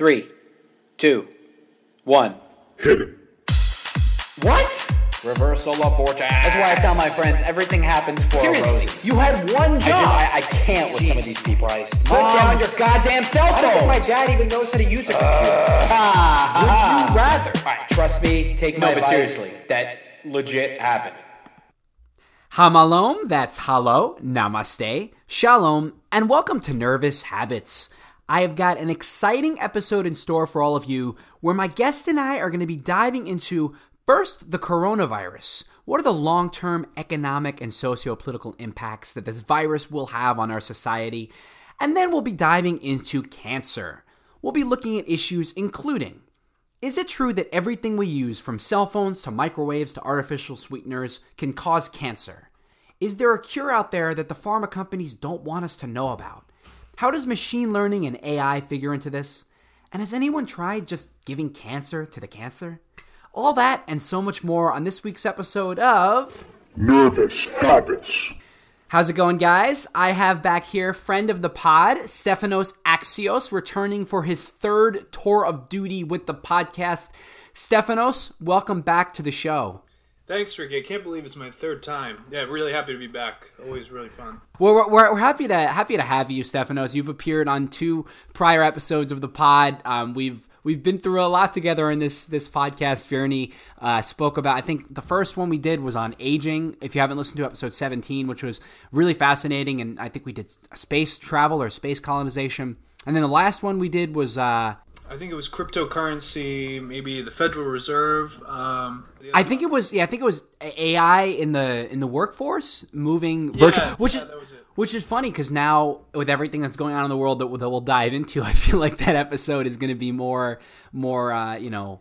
Three, two, one. Hit it. What? Reversal of fortune. That's why I tell my friends everything happens for a Seriously, reason. you had one I, job. just, I, I can't with some of these people. Christ. Put Mom, down your goddamn cell phone. I don't think phone. my dad even knows how to use a computer. Ah, Would you rather? All right, trust me. Take No, my but advice. seriously, that legit happened. Hamalom, that's hello, namaste, shalom, and welcome to Nervous Habits. I have got an exciting episode in store for all of you where my guest and I are going to be diving into first the coronavirus. What are the long term economic and socio political impacts that this virus will have on our society? And then we'll be diving into cancer. We'll be looking at issues including is it true that everything we use, from cell phones to microwaves to artificial sweeteners, can cause cancer? Is there a cure out there that the pharma companies don't want us to know about? How does machine learning and AI figure into this? And has anyone tried just giving cancer to the cancer? All that and so much more on this week's episode of. Nervous habits. How's it going, guys? I have back here friend of the pod, Stefanos Axios, returning for his third tour of duty with the podcast. Stefanos, welcome back to the show. Thanks, Ricky. I can't believe it's my third time. Yeah, really happy to be back. Always really fun. Well, we're, we're, we're happy to happy to have you, Stefanos. You've appeared on two prior episodes of the pod. Um, we've we've been through a lot together in this this podcast journey. Uh, spoke about I think the first one we did was on aging. If you haven't listened to episode seventeen, which was really fascinating, and I think we did space travel or space colonization. And then the last one we did was uh, I think it was cryptocurrency, maybe the Federal Reserve. Um, the I think it was yeah I think it was AI in the in the workforce moving Yeah, virtual, which yeah, is that was it. which is funny because now with everything that's going on in the world that, we'll- that we'll dive into, I feel like that episode is going to be more more uh, you know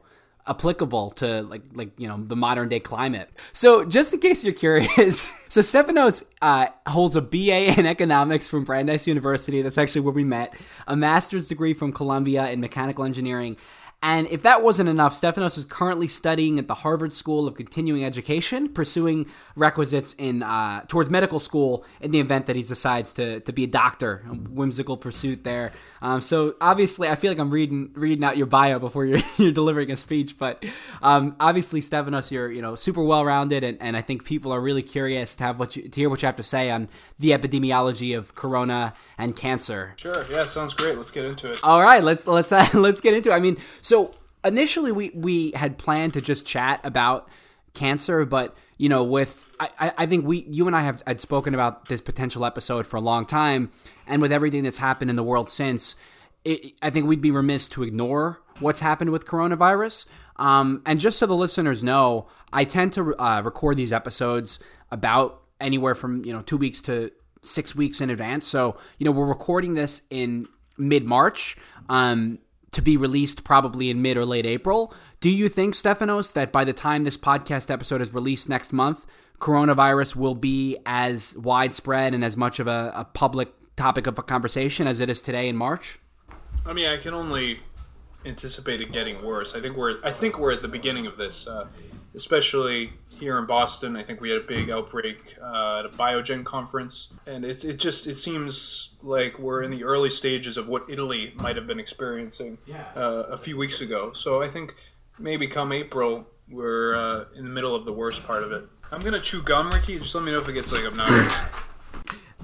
applicable to like like you know the modern day climate. So just in case you're curious, so Stefanos uh, holds a BA in economics from Brandeis University. That's actually where we met. A master's degree from Columbia in mechanical engineering. And if that wasn't enough, Stephanos is currently studying at the Harvard School of Continuing Education, pursuing requisites in uh, towards medical school in the event that he decides to, to be a doctor. A whimsical pursuit there. Um, so obviously, I feel like I'm reading reading out your bio before you're, you're delivering a speech, but um, obviously, Stephanos, you're you know super well rounded, and, and I think people are really curious to have what you, to hear what you have to say on the epidemiology of corona and cancer. Sure. Yeah, sounds great. Let's get into it. All right, let's let's uh, let's get into it. I mean, so initially we we had planned to just chat about cancer, but you know, with I, I think we you and I have had spoken about this potential episode for a long time, and with everything that's happened in the world since, it, I think we'd be remiss to ignore what's happened with coronavirus. Um, and just so the listeners know, I tend to uh, record these episodes about anywhere from you know two weeks to six weeks in advance. So you know we're recording this in mid March. Um, to be released probably in mid or late April. Do you think, Stefanos, that by the time this podcast episode is released next month, coronavirus will be as widespread and as much of a, a public topic of a conversation as it is today in March? I mean, I can only anticipate it getting worse. I think we're I think we're at the beginning of this, uh, especially here in Boston. I think we had a big outbreak uh, at a Biogen conference, and it's it just it seems like we're in the early stages of what Italy might have been experiencing uh, a few weeks ago. So I think maybe come April we're uh, in the middle of the worst part of it. I'm gonna chew gum, Ricky. Just let me know if it gets like obnoxious.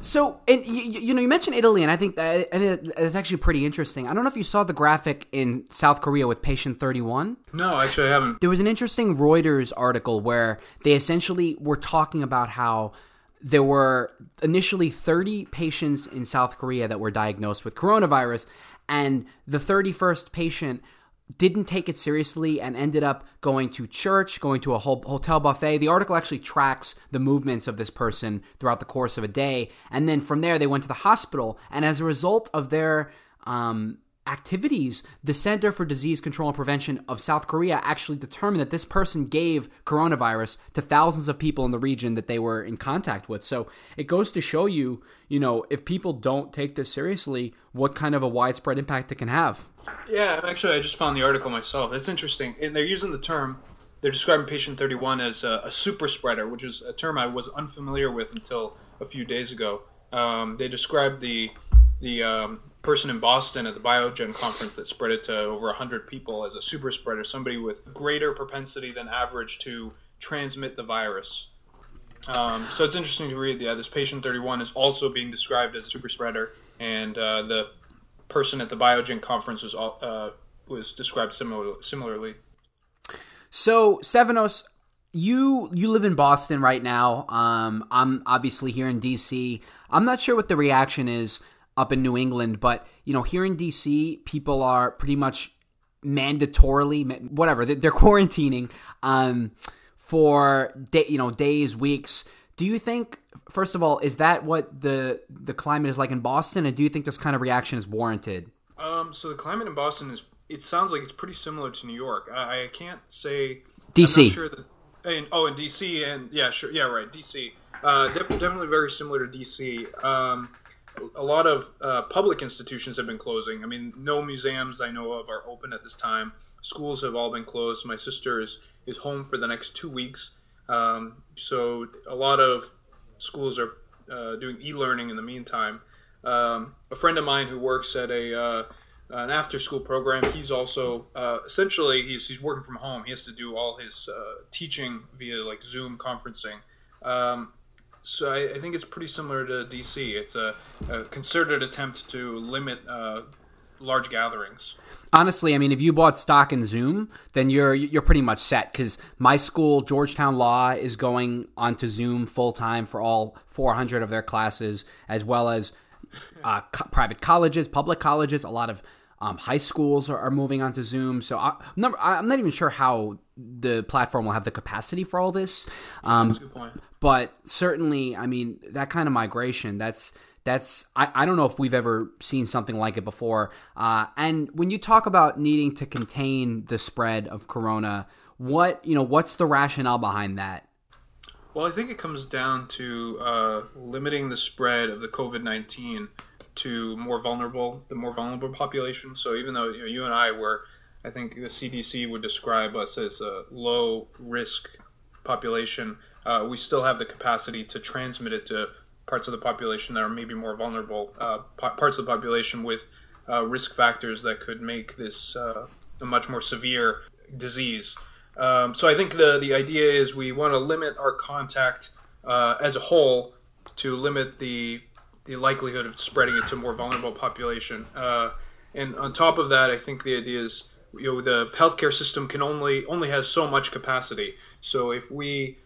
So, and you, you know, you mentioned Italy, and I think that it's actually pretty interesting. I don't know if you saw the graphic in South Korea with patient 31. No, actually, I haven't. There was an interesting Reuters article where they essentially were talking about how there were initially 30 patients in South Korea that were diagnosed with coronavirus, and the 31st patient didn't take it seriously and ended up going to church, going to a hotel buffet. The article actually tracks the movements of this person throughout the course of a day. And then from there, they went to the hospital. And as a result of their um, activities, the Center for Disease Control and Prevention of South Korea actually determined that this person gave coronavirus to thousands of people in the region that they were in contact with. So it goes to show you, you know, if people don't take this seriously, what kind of a widespread impact it can have. Yeah, actually, I just found the article myself. It's interesting, and they're using the term. They're describing patient 31 as a, a super spreader, which is a term I was unfamiliar with until a few days ago. Um, they described the the um, person in Boston at the Biogen conference that spread it to over 100 people as a super spreader, somebody with greater propensity than average to transmit the virus. Um, so it's interesting to read. Yeah, this patient 31 is also being described as a super spreader, and uh, the person at the Biogen conference was uh, was described similar, similarly. So, Stefanos, you you live in Boston right now. Um, I'm obviously here in DC. I'm not sure what the reaction is up in New England, but you know, here in DC, people are pretty much mandatorily whatever they're quarantining um, for day, you know days, weeks. Do you think, first of all, is that what the the climate is like in Boston, and do you think this kind of reaction is warranted? Um, so the climate in Boston is. It sounds like it's pretty similar to New York. I, I can't say DC. I'm not sure that, and, oh, in DC, and yeah, sure, yeah, right, DC. Uh, def- definitely very similar to DC. Um, a lot of uh, public institutions have been closing. I mean, no museums I know of are open at this time. Schools have all been closed. My sister is, is home for the next two weeks. Um, so a lot of schools are uh, doing e-learning in the meantime. Um, a friend of mine who works at a uh, an after school program, he's also uh, essentially he's, he's working from home. He has to do all his uh, teaching via like Zoom conferencing. Um, so I, I, think it's pretty similar to DC. It's a, a concerted attempt to limit uh, large gatherings. Honestly, I mean, if you bought stock in Zoom, then you're you're pretty much set. Because my school, Georgetown Law, is going onto Zoom full time for all 400 of their classes, as well as uh, co- private colleges, public colleges. A lot of um, high schools are, are, moving onto Zoom. So I, number, I'm not even sure how the platform will have the capacity for all this. Um, but certainly, I mean, that kind of migration, that's that's I, I don't know if we've ever seen something like it before. Uh, and when you talk about needing to contain the spread of corona, what you know, what's the rationale behind that? Well, I think it comes down to uh, limiting the spread of the COVID nineteen to more vulnerable, the more vulnerable population. So even though you, know, you and I were, I think the CDC would describe us as a low risk population, uh, we still have the capacity to transmit it to parts of the population that are maybe more vulnerable, uh, parts of the population with uh, risk factors that could make this uh, a much more severe disease. Um, so I think the the idea is we want to limit our contact uh, as a whole to limit the the likelihood of spreading it to more vulnerable population. Uh, and on top of that, I think the idea is you know the healthcare system can only only has so much capacity. So if we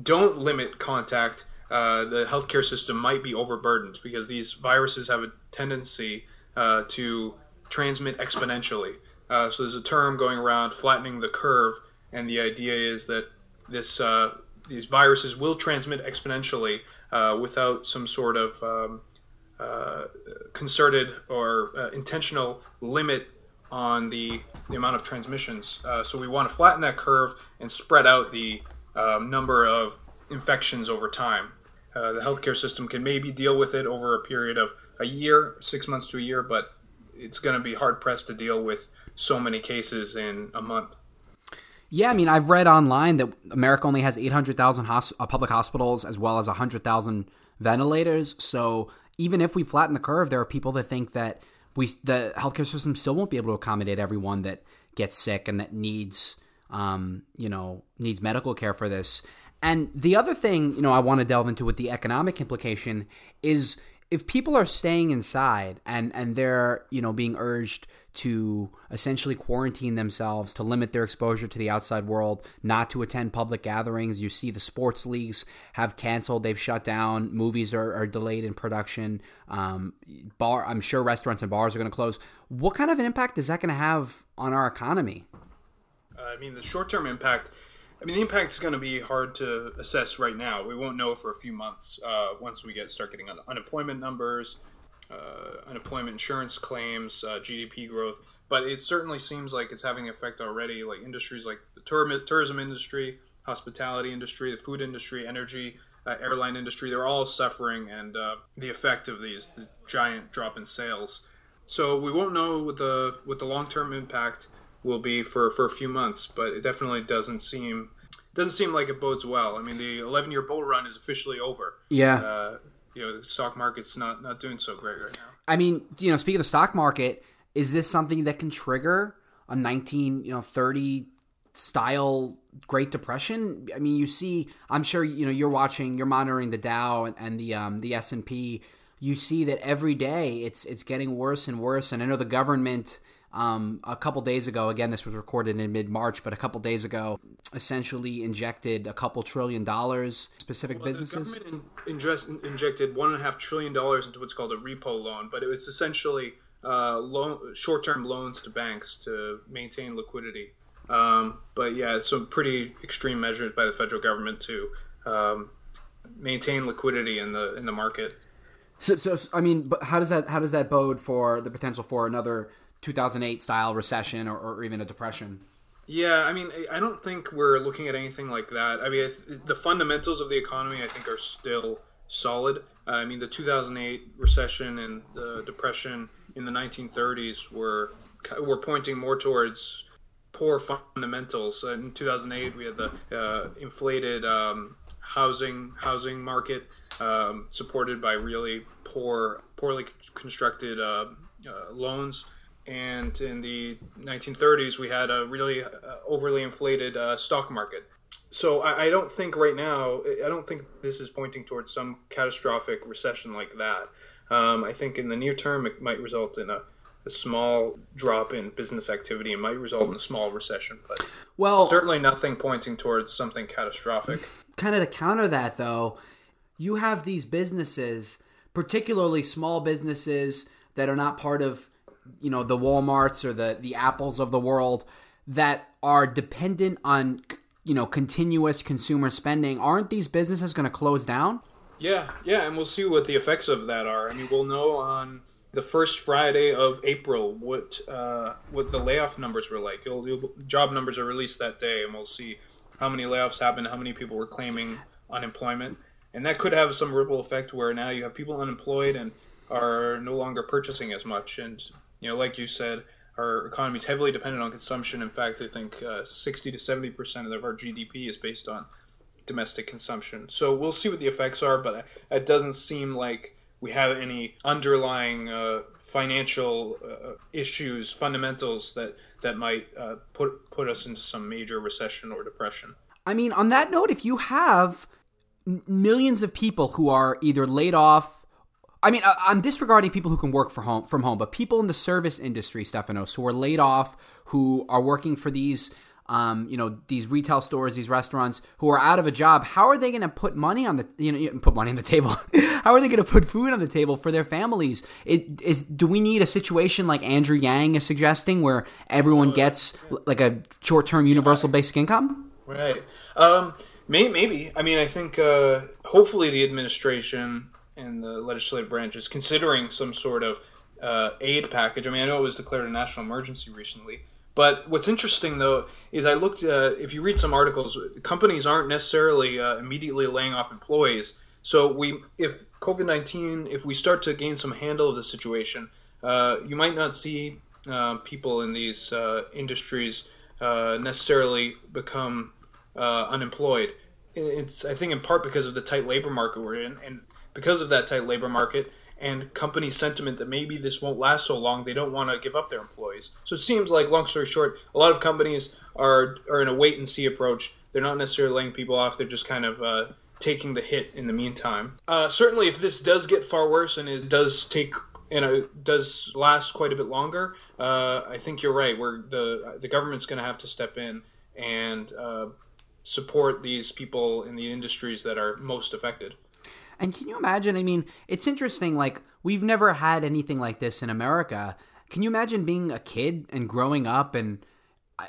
don't limit contact, uh, the healthcare system might be overburdened because these viruses have a tendency uh, to transmit exponentially. Uh, so there's a term going around flattening the curve, and the idea is that this uh, these viruses will transmit exponentially uh, without some sort of um, concerted or intentional limit on the, the amount of transmissions. So we want to flatten that curve and spread out the um, number of infections over time. Uh, the healthcare system can maybe deal with it over a period of a year, six months to a year, but it's going to be hard pressed to deal with so many cases in a month. Yeah, I mean, I've read online that America only has 800,000 hos- uh, public hospitals as well as 100,000 ventilators. So even if we flatten the curve, there are people that think that we the healthcare system still won't be able to accommodate everyone that gets sick and that needs, um, you know, needs medical care for this. And the other thing, you know, I want to delve into with the economic implication is if people are staying inside and and they're you know being urged to essentially quarantine themselves to limit their exposure to the outside world not to attend public gatherings you see the sports leagues have canceled they've shut down movies are, are delayed in production um, bar i'm sure restaurants and bars are going to close. What kind of an impact is that going to have on our economy? Uh, i mean the short-term impact I mean, the impact is going to be hard to assess right now. We won't know for a few months uh, once we get start getting unemployment numbers, uh, unemployment insurance claims, uh, GDP growth. But it certainly seems like it's having an effect already. Like industries like the tour- tourism industry, hospitality industry, the food industry, energy, uh, airline industry, they're all suffering and uh, the effect of these the giant drop in sales. So we won't know what the what the long term impact will be for, for a few months, but it definitely doesn't seem doesn't seem like it bodes well. I mean, the 11 year bull run is officially over. Yeah. Uh, you know the stock market's not not doing so great right now. I mean, you know, speaking of the stock market, is this something that can trigger a 19, you know, 30 style Great Depression? I mean, you see, I'm sure you know you're watching, you're monitoring the Dow and, and the um, the S and P. You see that every day it's it's getting worse and worse. And I know the government. Um, a couple days ago, again, this was recorded in mid March, but a couple days ago, essentially injected a couple trillion dollars specific Well, businesses. The government in, inject, injected one and a half trillion dollars into what's called a repo loan, but it was essentially uh, loan, short-term loans to banks to maintain liquidity. Um, but yeah, some pretty extreme measures by the federal government to um, maintain liquidity in the in the market. So, so I mean, but how does that how does that bode for the potential for another 2008 style recession or, or even a depression? Yeah, I mean, I- don't think we're looking at anything like that. I mean, the fundamentals of the economy, I think, are still solid. Uh, I mean, the 2008 recession and the depression in the 1930s were were pointing more towards poor fundamentals. Uh, in 2008, we had the uh, inflated um, housing housing market um, supported by really poor, poorly constructed uh, uh, loans. And in the 1930s, we had a really uh, overly inflated uh, stock market. So I, I don't think right now, I don't think this is pointing towards some catastrophic recession like that. Um, I think in the near term, it might result in a, a small drop in business activity. and might result in a small recession, but Well, certainly nothing pointing towards something catastrophic. kind of to counter that though, you have these businesses, particularly small businesses that are not part of, you know, the WalMarts or the the Apples of the world that are dependent on, you know, continuous consumer spending. Aren't these businesses going to close down? Yeah, yeah, and we'll see what the effects of that are. I mean, we'll know on the first Friday of April what uh, what the layoff numbers were like. You'll, you'll, job numbers are released that day, and we'll see how many layoffs happened, how many people were claiming unemployment, and that could have some ripple effect where now you have people unemployed and are no longer purchasing as much. And you know, like you said, our economy is heavily dependent on consumption. In fact, I think uh, sixty to seventy percent of our GDP is based on domestic consumption. So we'll see what the effects are, but it doesn't seem like we have any underlying uh, financial uh, issues, fundamentals that that might uh, put put us into some major recession or depression. I mean, on that note, if you have millions of people who are either laid off, I mean, I- I'm disregarding people who can work for home from home, but people in the service industry, Stefanos, who are laid off, who are working for these, um, you know, these retail stores, these restaurants, who are out of a job. How are they going to put money on the, you know, put money on the table? how are they going to put food on the table for their families? It is. Do we need a situation like Andrew Yang is suggesting, where everyone gets like a short-term universal basic income? Right. Um, may, maybe. I mean, I think uh, hopefully the administration and the legislative branch is considering some sort of uh, aid package. I mean, I know it was declared a national emergency recently. But what's interesting, though, is I looked. Uh, if you read some articles, companies aren't necessarily uh, immediately laying off employees. So we, if COVID nineteen, if we start to gain some handle of the situation, uh, you might not see uh, people in these uh, industries necessarily become unemployed. It's I think in part because of the tight labor market we're in, and because of that tight labor market and company sentiment that maybe this won't last so long, they don't want to give up their employees. So it seems like, long story short, a lot of companies are are in a wait and see approach. They're not necessarily laying people off. They're just kind of uh, taking the hit in the meantime. Uh, certainly, if this does get far worse and it does take and it does last quite a bit longer, uh, I think you're right. Where the the government's going to have to step in and uh, support these people in the industries that are most affected. And can you imagine? I mean, it's interesting. Like, we've never had anything like this in America. Can you imagine being a kid and growing up? And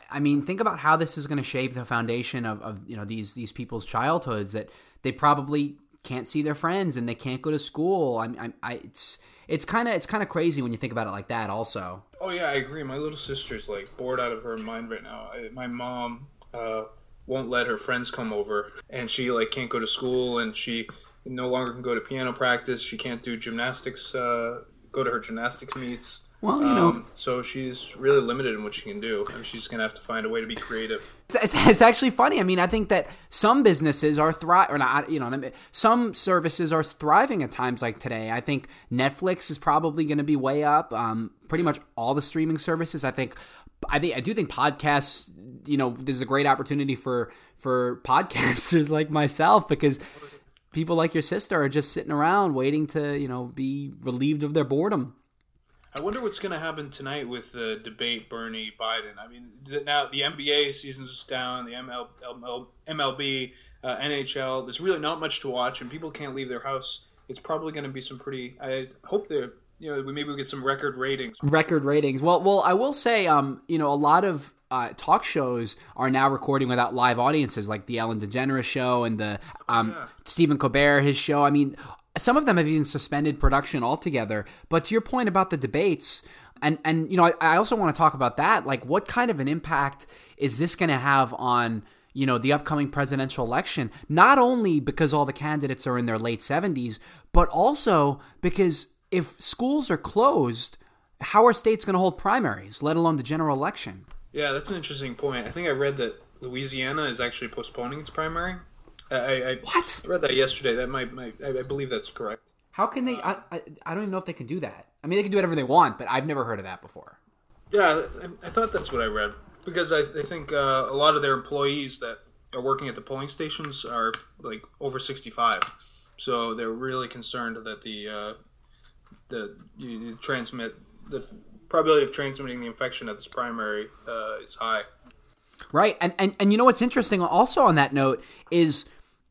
I, mean, think about how this is going to shape the foundation of, of you know these these people's childhoods. That they probably can't see their friends and they can't go to school. I, I, I it's it's kind of it's kind of crazy when you think about it like that. Also, Oh yeah, I agree. My little sister's like bored out of her mind right now. I, my mom uh, won't let her friends come over, and she like can't go to school, and she no longer can go to piano practice. She can't do gymnastics. Uh, go to her gymnastics meets. Well, you know, Um, so she's really limited in what she can do, and she's going to have to find a way to be creative. It's, it's, it's actually funny. I mean, I think that some businesses are thriving, or not, you know, some services are thriving at times like today. I think Netflix is probably going to be way up. Um, pretty much all the streaming services. I think, I think, I do think podcasts. You know, this is a great opportunity for for podcasters like myself because people like your sister are just sitting around waiting to, you know, be relieved of their boredom. I wonder what's going to happen tonight with the debate Bernie Biden. I mean, the, now the NBA season's down, the ML, ML, MLB, uh, NHL. There's really not much to watch, and people can't leave their house. It's probably going to be some pretty. I hope they're. You know, we maybe we get some record ratings. record ratings. Well, well, I will say, um, you know, a lot of uh, talk shows are now recording without live audiences, like the Ellen DeGeneres show and the um, Stephen Colbert his show. I mean, some of them have even suspended production altogether. But to your point about the debates, and and you know, I, I also want to talk about that. Like, what kind of an impact is this going to have on? You know, the upcoming presidential election, not only because all the candidates are in their late 70s, but also because if schools are closed, how are states going to hold primaries, let alone the general election? Yeah, that's an interesting point. I think I read that Louisiana is actually postponing its primary. I, I, I read that yesterday. That might, might I, I believe that's correct. How can they? I, I, I don't even know if they can do that. I mean, they can do whatever they want, but I've never heard of that before. Yeah, I, I thought that's what I read because I, I think uh, a lot of their employees that are working at the polling stations are like over sixty five, so they're really concerned that the uh, the you, transmit the probability of transmitting the infection at this primary uh, is high. Right. And, and and you know what's interesting also on that note is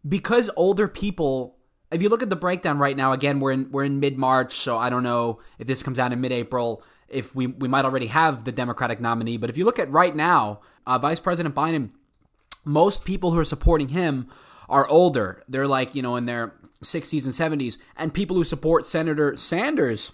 because older people if you look at the breakdown right now, again we're in we're in mid March, so I don't know if this comes out in mid April, if we we might already have the Democratic nominee. But if you look at right now, uh, Vice President Biden, most people who are supporting him are older. They're like, you know, in their 60s and 70s. And people who support Senator Sanders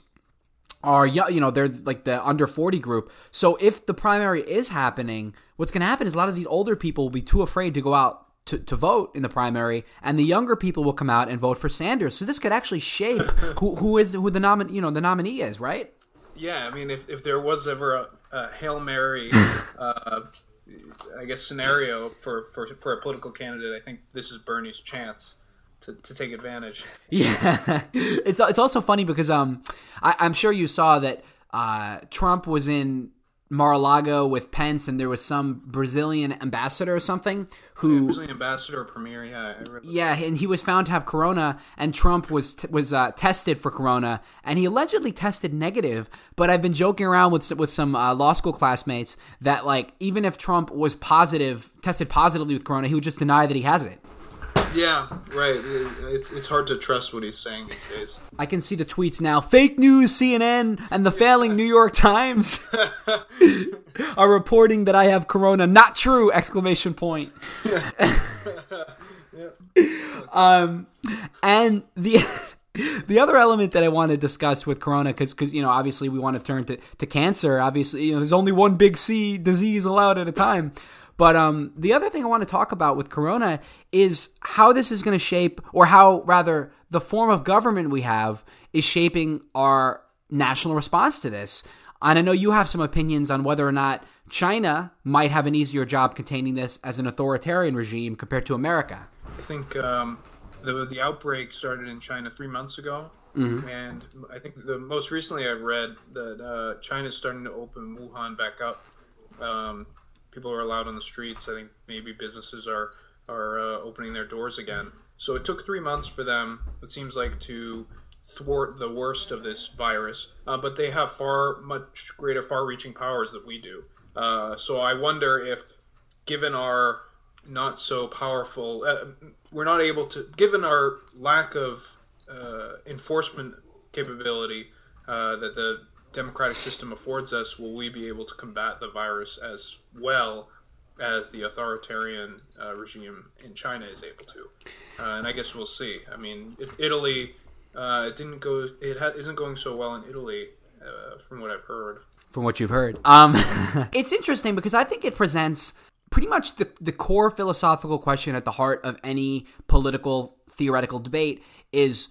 are yo- you know they're like the under 40 group. So if the primary is happening what's going to happen is a lot of these older people will be too afraid to go out to, to vote in the primary and the younger people will come out and vote for sanders. So this could actually shape who, who is who the nominee you know the nominee is right? Yeah, I mean, if, if there was ever a, a hail mary, uh, I guess scenario for, for for a political candidate, I think this is Bernie's chance to, to take advantage. Yeah, it's it's also funny because um, I, I'm sure you saw that uh, Trump was in Mar-a-Lago with Pence, and there was some Brazilian ambassador or something who Brazilian ambassador or premier, yeah, Yeah, and he was found to have corona, and Trump was was uh, tested for corona, and he allegedly tested negative. But I've been joking around with with some uh, law school classmates that like even if Trump was positive, tested positively with corona, he would just deny that he has it. Yeah, right. It's it's hard to trust what he's saying these days. I can see the tweets now. Fake news, CNN, and the failing New York Times are reporting that I have corona. Not true! Exclamation point. um, and the the other element that I want to discuss with corona, because because you know obviously we want to turn to to cancer. Obviously, you know there's only one big C disease allowed at a time. But um, the other thing I want to talk about with Corona is how this is going to shape, or how rather the form of government we have is shaping our national response to this. And I know you have some opinions on whether or not China might have an easier job containing this as an authoritarian regime compared to America. I think um, the the outbreak started in China three months ago, and I think the most recently I read that uh, China's starting to open Wuhan back up. Um, people are allowed on the streets. I think maybe businesses are are uh, opening their doors again. So it took three months for them. It seems like to thwart the worst of this virus, uh, but they have far much greater, far-reaching powers that we do. Uh, so I wonder if, given our not so powerful, uh, we're not able to, given our lack of uh, enforcement capability uh, that the democratic system affords us, will we be able to combat the virus as well as the authoritarian uh, regime in China is able to? Uh, and I guess we'll see. I mean, it, Italy, uh, it didn't go, it ha- isn't going so well in Italy, uh, from what I've heard. from what you've heard. Um, it's interesting because I think it presents pretty much the, the core philosophical question at the heart of any political theoretical debate is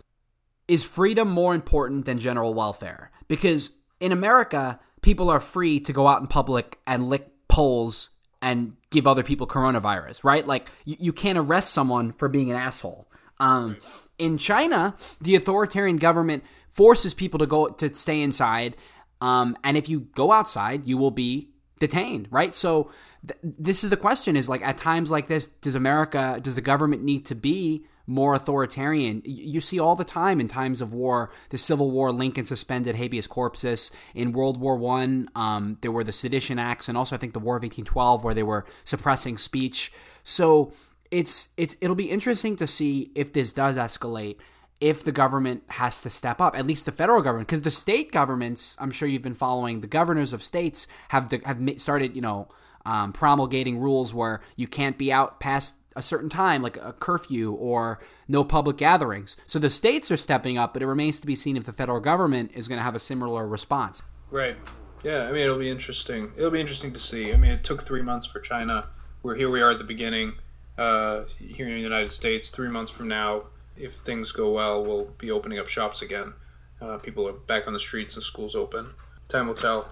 is freedom more important than general welfare? Because in America, people are free to go out in public and lick poles and give other people coronavirus, right? Like you, you can't arrest someone for being an asshole. Um, in China, the authoritarian government forces people to go to stay inside, um, and if you go outside, you will be detained, right? So th- this is the question: is like at times like this, does America, does the government need to be more authoritarian. You see all the time in times of war, the Civil War, Lincoln suspended habeas corpus. In World War One, um, there were the Sedition Acts, and also I think the War of eighteen twelve, where they were suppressing speech. So it's it's it'll be interesting to see if this does escalate. If the government has to step up, at least the federal government, because the state governments, I'm sure you've been following, the governors of states have have started, you know, um, promulgating rules where you can't be out past a certain time, like a curfew or no public gatherings. So the states are stepping up, but it remains to be seen if the federal government is going to have a similar response. Right. Yeah. I mean, it'll be interesting. It'll be interesting to see. I mean, it took three months for China. We're here. We are at the beginning. Uh, here in the United States, three months from now, if things go well, we'll be opening up shops again. Uh, people are back on the streets and schools open. Time will tell.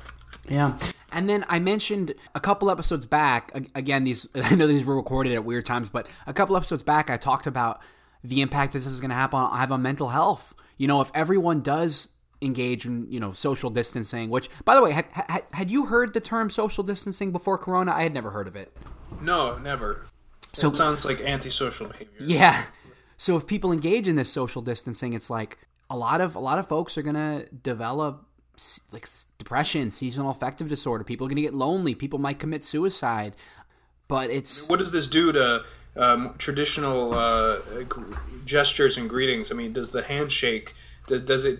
Yeah. And then I mentioned a couple episodes back, again, these, I know these were recorded at weird times, but a couple episodes back, I talked about the impact that this is going to have on, have on mental health. You know, if everyone does engage in, you know, social distancing, which, by the way, had, had, had you heard the term social distancing before Corona? I had never heard of it. No, never. So it sounds like antisocial behavior. Yeah. So if people engage in this social distancing, it's like a lot of a lot of folks are going to develop like depression, seasonal affective disorder. People are going to get lonely. People might commit suicide. But it's what does this do to um, traditional uh, gestures and greetings? I mean, does the handshake does, does it?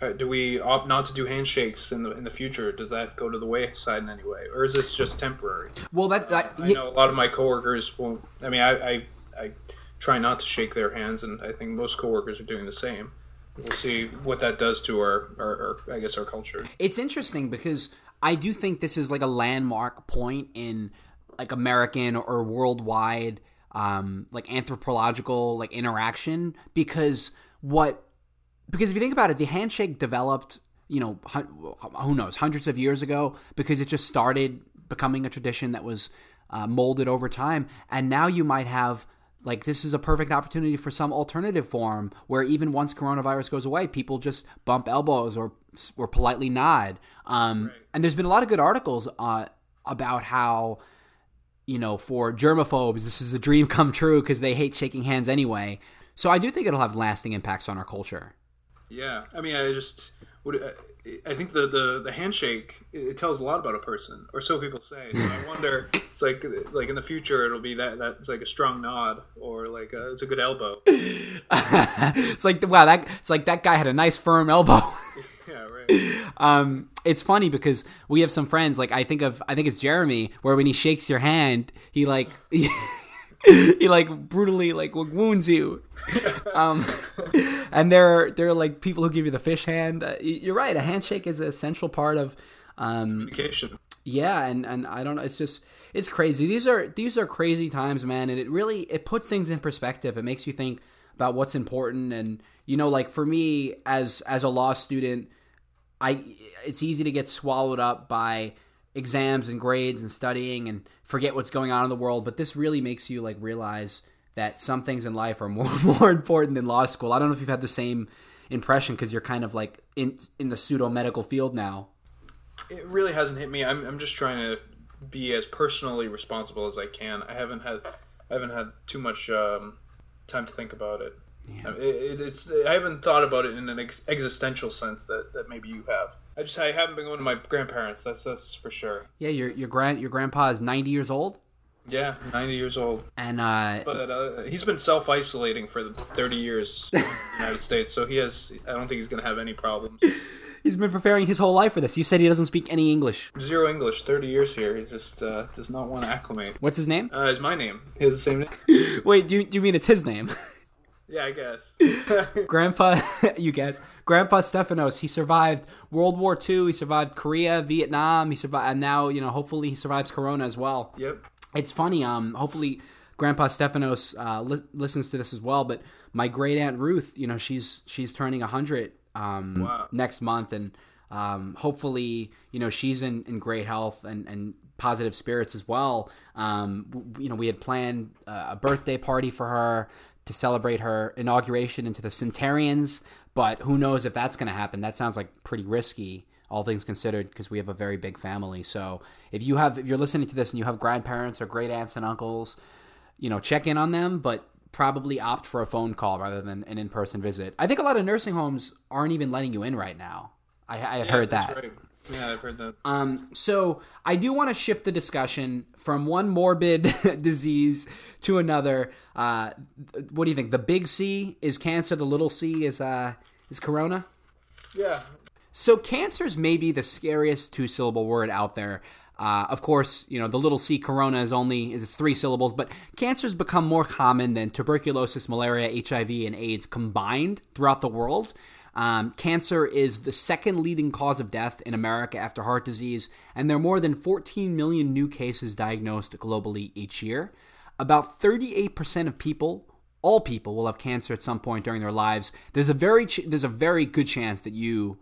Uh, do we opt not to do handshakes in the in the future? Does that go to the wayside in any way, or is this just temporary? Well, that, that I know a lot of my coworkers won't. I mean, I, I I try not to shake their hands, and I think most coworkers are doing the same we'll see what that does to our, our, our, I guess our culture. It's interesting because I do think this is like a landmark point in like American or worldwide um, like anthropological like interaction because what because if you think about it, the handshake developed you know who knows hundreds of years ago because it just started becoming a tradition that was uh, molded over time, and now you might have like this is a perfect opportunity for some alternative form where even once coronavirus goes away, people just bump elbows or or politely nod. Um, right. And there's been a lot of good articles uh, about how you know for germaphobes this is a dream come true because they hate shaking hands anyway. So I do think it'll have lasting impacts on our culture. Yeah, I mean, I just would. I think the, the, the handshake it tells a lot about a person, or so people say. So I wonder, it's like like in the future it'll be that that's like a strong nod, or like a, it's a good elbow. it's like wow, that it's like that guy had a nice firm elbow. yeah, right. Um, it's funny because we have some friends. Like I think of I think it's Jeremy, where when he shakes your hand, he like. he like brutally like wounds you. Um, and there are, there are like people who give you the fish hand. Uh, you're right. A handshake is an essential part of um, communication. Yeah, and and I don't know. It's just it's crazy. These are these are crazy times, man. And it really it puts things in perspective. It makes you think about what's important. And you know, like for me as as a law student, I it's easy to get swallowed up by exams and grades and studying and forget what's going on in the world. But this really makes you like realize that some things in life are more more important than law school. I don't know if you've had the same impression because you're kind of like in in the pseudo medical field now. It really hasn't hit me. I'm I'm just trying to be as personally responsible as I can. I haven't had I haven't had too much um, time to think about it. Yeah. It, it's I haven't thought about it in an ex- existential sense that, that maybe you have. I just I haven't been going to my grandparents. That's that's for sure. Yeah, your your grand your grandpa is ninety years old. Yeah, ninety years old. And uh, but uh, he's been self isolating for thirty years in the United States, so he has. I don't think he's going to have any problems. He's been preparing his whole life for this. You said he doesn't speak any English. Zero English. Thirty years here. He just uh, does not want to acclimate. What's his name? Uh, it's my name. He has the same name. Wait, do you, do you mean it's his name? Yeah, I guess. Grandpa, you guess. Grandpa Stefanos, he survived World War II. He survived Korea, Vietnam. He survived, and now you know, hopefully, he survives Corona as well. Yep. It's funny. Um, hopefully, Grandpa Stefanos uh, li- listens to this as well. But my great aunt Ruth, you know, she's she's turning hundred um wow. next month, and Um, hopefully, you know she's in, in great health and, and positive spirits as well. Um, w- you know, we had planned uh, a birthday party for her to celebrate her inauguration into the Centurions, but who knows if that's going to happen? That sounds like pretty risky, all things considered, because we have a very big family. So if you have, if you're listening to this and you have grandparents or great aunts and uncles, you know, check in on them, but probably opt for a phone call rather than an in-person visit. I think a lot of nursing homes aren't even letting you in right now. I, I had Yeah, heard that's that. right. Yeah, I've heard that. Um, so I do want to shift the discussion from one morbid disease to another. Uh, what do you think? The big C is cancer. The little C is uh, is corona. yeah, So cancer is maybe the scariest two syllable word out there. Uh, of course, you know the little c corona is only is three syllables, but cancers become more common than tuberculosis, malaria, HIV, and AIDS combined throughout the world. Um, cancer is the second leading cause of death in America after heart disease, and there are more than 14 million new cases diagnosed globally each year. About 38% of people all people will have cancer at some point during their lives. There's a very ch- there's a very good chance that you,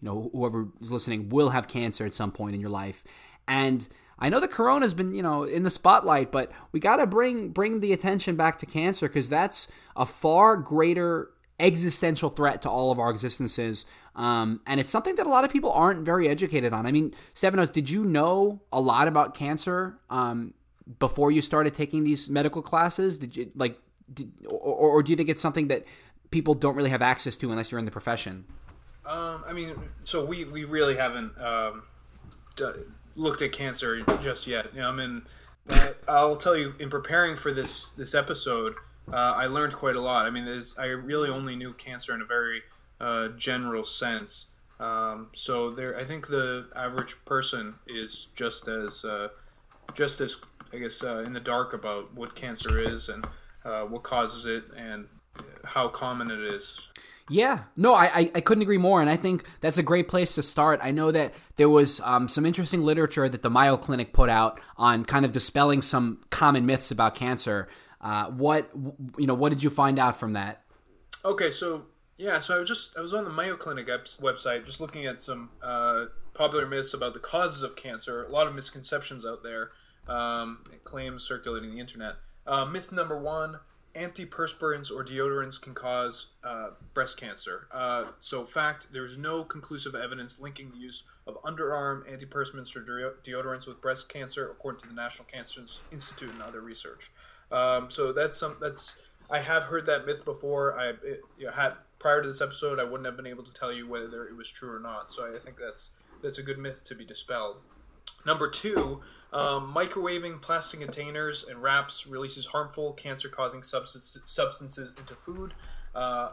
you know, whoever is listening will have cancer at some point in your life. And I know the corona's been, you know, in the spotlight, but we got to bring bring the attention back to cancer because that's a far greater existential threat to all of our existences. Um, and it's something that a lot of people aren't very educated on. I mean, Stefanos, did you know a lot about cancer um, before you started taking these medical classes? Did you like, did, or, or do you think it's something that people don't really have access to unless you're in the profession? Um, I mean, so we, we really haven't um, d- looked at cancer just yet. You know, I mean, I'll tell you, in preparing for this this episode, uh, I learned quite a lot. I mean, I really only knew cancer in a very uh, general sense. Um, so there, I think the average person is just as uh, just as I guess uh, in the dark about what cancer is and uh, what causes it and how common it is. Yeah, no, I, I, I couldn't agree more, and I think that's a great place to start. I know that there was um, some interesting literature that the Mayo Clinic put out on kind of dispelling some common myths about cancer. Uh, what you know, what did you find out from that? Okay, so yeah, so I was just I was on the Mayo Clinic website, just looking at some uh, popular myths about the causes of cancer. A lot of misconceptions out there, um, claims circulating the internet. Uh, myth number one: antiperspirants or deodorants can cause uh, breast cancer. Uh, so, fact: there is no conclusive evidence linking the use of underarm antiperspirants or deodorants with breast cancer, according to the National Cancer Institute and other research. Um, so that's some that's I have heard that myth before. I it, you know, had prior to this episode, I wouldn't have been able to tell you whether it was true or not. So I think that's that's a good myth to be dispelled. Number two, um, microwaving plastic containers and wraps releases harmful cancer-causing substance, substances into food. Uh,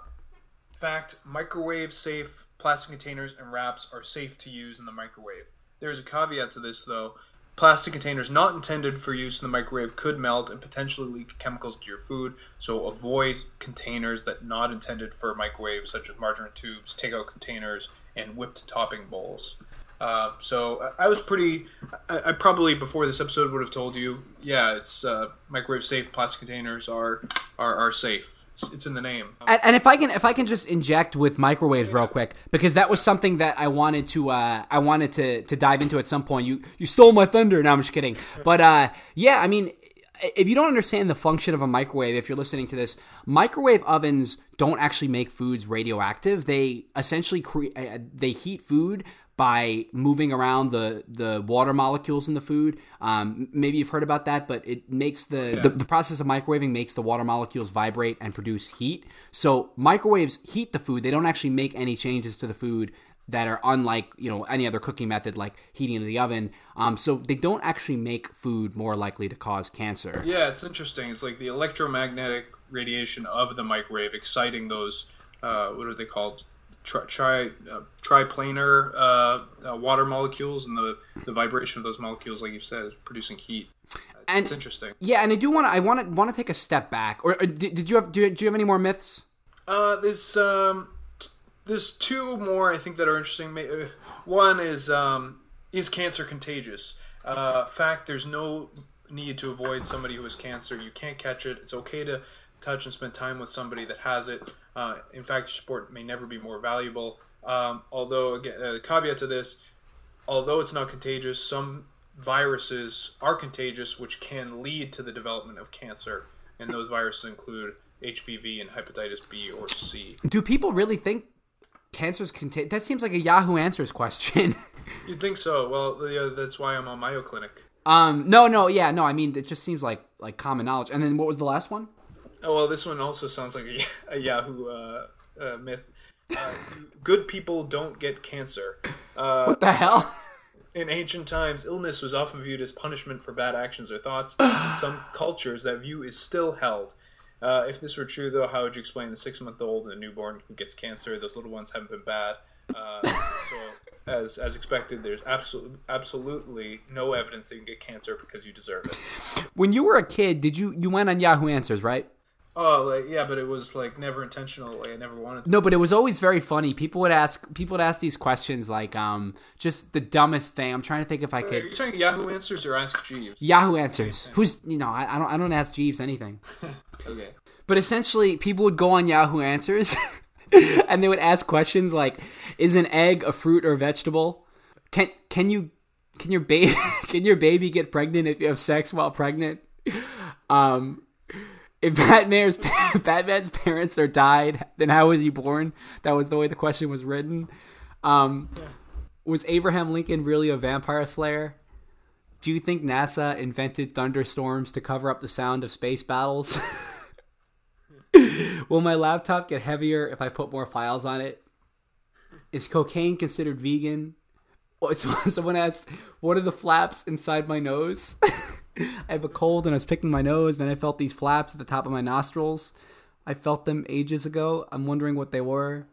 fact: microwave safe plastic containers and wraps are safe to use in the microwave. There's a caveat to this though. Plastic containers not intended for use in the microwave could melt and potentially leak chemicals to your food, so avoid containers that not intended for microwave, such as margarine tubes, takeout containers, and whipped topping bowls. Uh, so I I was pretty. I, I probably before this episode would have told you, yeah, it's uh, microwave safe. Plastic containers are are, are safe. It's, it's in the name. And, and if I can, if I can just inject with microwaves real quick, because that was something that I wanted to, uh, I wanted to to dive into at some point. You you stole my thunder. Now I'm just kidding. But uh, yeah, I mean, if you don't understand the function of a microwave, if you're listening to this, microwave ovens don't actually make foods radioactive. They essentially create, uh, they heat food by moving around the the water molecules in the food. Um, maybe you've heard about that, but it makes the, the the process of microwaving makes the water molecules vibrate and produce heat. So microwaves heat the food; they don't actually make any changes to the food that are unlike you know any other cooking method like heating in the oven. Um, so they don't actually make food more likely to cause cancer. Yeah, it's interesting. It's like the electromagnetic radiation of the microwave exciting those. Uh, what are they called? Tri, tri uh, triplanar uh, uh, water molecules, and the the vibration of those molecules, like you said, is producing heat. And It's interesting. yeah, and I do want to I want to want to take a step back. Or, or did, did you have do you, do you have any more myths? Uh, there's um, t- there's two more I think that are interesting. Uh, One is um, is cancer contagious? Uh, fact: There's no need to avoid somebody who has cancer. You can't catch it. It's okay to touch and spend time with somebody that has it. Uh, in fact, your sport may never be more valuable. Um, although, again, uh, caveat to this, although it's not contagious, some viruses are contagious, which can lead to the development of cancer, and those viruses include HPV and hepatitis B or C. Do people really think cancer's contagious? That seems like a Yahoo Answers question. You'd think so. Well, yeah, that's why I'm on Mayo Clinic. um, no, no, yeah, no. I mean, it just seems like like common knowledge. And then what was the last one? Oh well, this one also sounds like a, a Yahoo uh, uh, myth. Uh, good people don't get cancer. Uh, What the hell? in ancient times, illness was often viewed as punishment for bad actions or thoughts. in some cultures, that view is still held. Uh, if this were true, though, how would you explain the six-month-old and the newborn who gets cancer? Those little ones haven't been bad. Uh, so, as as expected, there's absolutely absolutely no evidence that you can get cancer because you deserve it. when you were a kid, did you you went on Yahoo Answers, right? Oh, like yeah, but it was like never intentional. Like, I never wanted to. No, but it was always very funny. People would ask people would ask these questions like um just the dumbest thing. I'm trying to think if I could. Are you talking Yahoo Answers or Ask Jeeves? Yahoo Answers. Who's you know, I, I don't I don't ask Jeeves anything. Okay. But essentially people would go on Yahoo Answers and they would ask questions like is an egg a fruit or vegetable? Can can you can your baby can your baby get pregnant if you have sex while pregnant? Um if Batman's Batman's parents are died, then how was he born? That was the way the question was written. Um, Was Abraham Lincoln really a vampire slayer? Do you think NASA invented thunderstorms to cover up the sound of space battles? Will my laptop get heavier if I put more files on it? Is cocaine considered vegan? Oh, Someone asked, "What are the flaps inside my nose?" I have a cold and I was picking my nose. And I felt these flaps at the top of my nostrils. I felt them ages ago. I'm wondering what they were.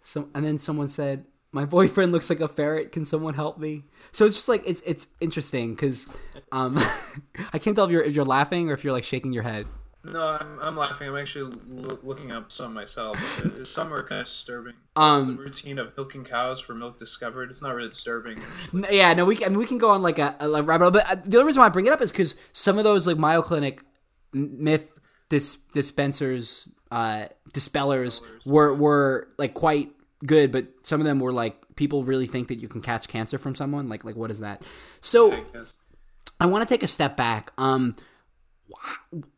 So, and then someone said, "My boyfriend looks like a ferret. Can someone help me?" So it's just like it's it's interesting because um, I can't tell if you're if you're laughing or if you're like shaking your head. No, I'm, I'm laughing. I'm actually loo- looking up some myself. Some are kind of disturbing. Um, the routine of milking cows for milk discovered. It's not really disturbing. N- Yeah, no, we can, I mean, we can go on like a, a like rabbit hole, but uh, the only reason why I bring it up is because some of those like Mayo Clinic myth dis- dispensers, uh, dispellers were were like quite good, but some of them were like people really think that you can catch cancer from someone. Like, like what is that? So I. I want to take a step back. Um,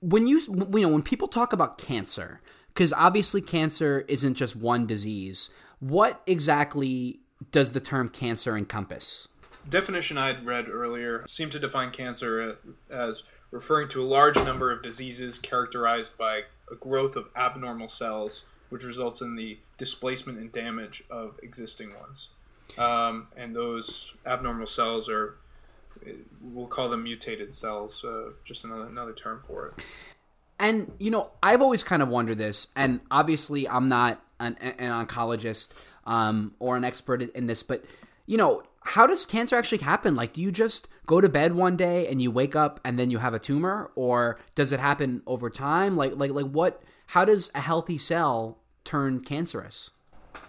when you you know when people talk about cancer, because obviously cancer isn't just one disease. What exactly does the term cancer encompass? definition I'd read earlier seemed to define cancer as referring to a large number of diseases characterized by a growth of abnormal cells, which results in the displacement and damage of existing ones. Um, and those abnormal cells are, we'll call them mutated cells, uh, just another, another term for it. And you know, I've always kind of wondered this, and obviously, I'm not an, an oncologist um, or an expert in this, but you know, how does cancer actually happen? Like, do you just go to bed one day and you wake up and then you have a tumor, or does it happen over time? Like, like, like, what? How does a healthy cell turn cancerous?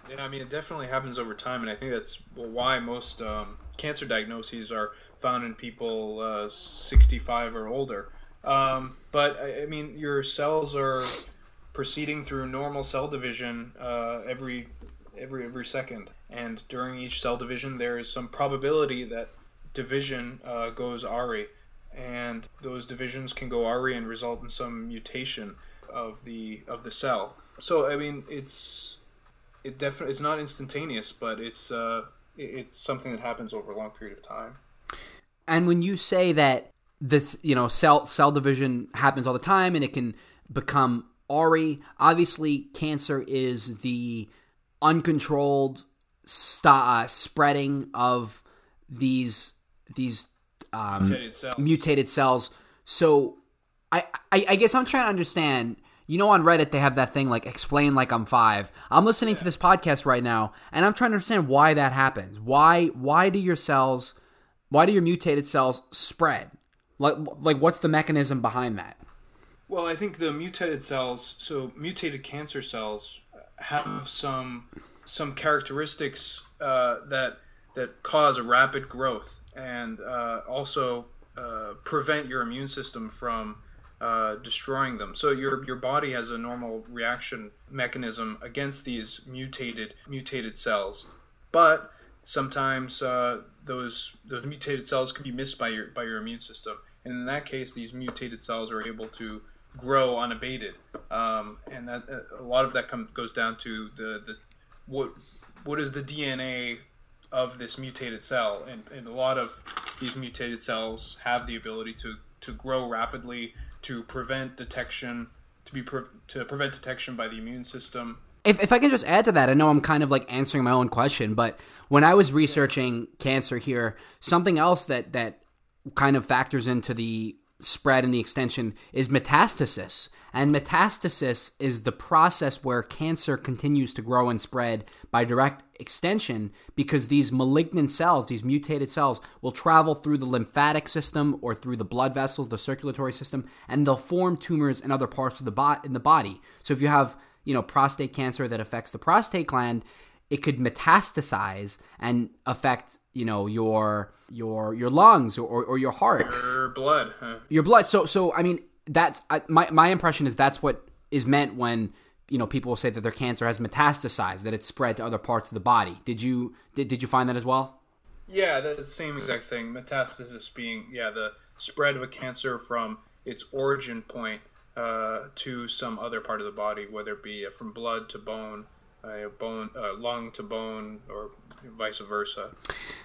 Yeah, I mean, it definitely happens over time, and I think that's why most um, cancer diagnoses are found in people uh, 65 or older. Um, but I mean, your cells are proceeding through normal cell division uh, every every every second, and during each cell division, there is some probability that division uh, goes ARI, and those divisions can go ARI and result in some mutation of the of the cell. So I mean, it's it definitely it's not instantaneous, but it's uh, it's something that happens over a long period of time. And when you say that this, you know, cell cell division happens all the time and it can become ARI, obviously cancer is the uncontrolled st- uh, spreading of these these um, Mutated cells. mutated cells. So I, I I guess I'm trying to understand. You know, on Reddit they have that thing like "explain like I'm five. I'm listening to this podcast right now, and I'm trying to understand why that happens. Why why do your cells, why do your mutated cells spread? Like like what's the mechanism behind that? Well, I think the mutated cells, so mutated cancer cells, have some some characteristics uh, that that cause a rapid growth and uh, also uh, prevent your immune system from uh, destroying them. So your your body has a normal reaction mechanism against these mutated mutated cells, but sometimes uh, those those mutated cells can be missed by your by your immune system, and in that case, these mutated cells are able to grow unabated, um, and that a lot of that comes goes down to the the what what is the DNA of this mutated cell, and, and a lot of these mutated cells have the ability to to grow rapidly, to prevent detection, to be pre- to prevent detection by the immune system. If, if I can just add to that, I know I'm kind of like answering my own question, but when I was researching cancer here, something else that that kind of factors into the spread and the extension is metastasis. And metastasis is the process where cancer continues to grow and spread by direct extension because these malignant cells, these mutated cells, will travel through the lymphatic system or through the blood vessels, the circulatory system, and they'll form tumors in other parts of the bo- in the body. So if you have, you know, prostate cancer that affects the prostate gland, it could metastasize and affect you know your your your lungs or, or your heart Your blood. huh? your blood so so i mean that's I, my my impression is that's what is meant when you know people will say that their cancer has metastasized that it's spread to other parts of the body did you did, did you find that as well Yeah, that's the same exact thing. Metastasis being yeah the spread of a cancer from its origin point uh, to some other part of the body, whether it be uh, from blood to bone, uh, bone uh, lung to bone, or vice versa.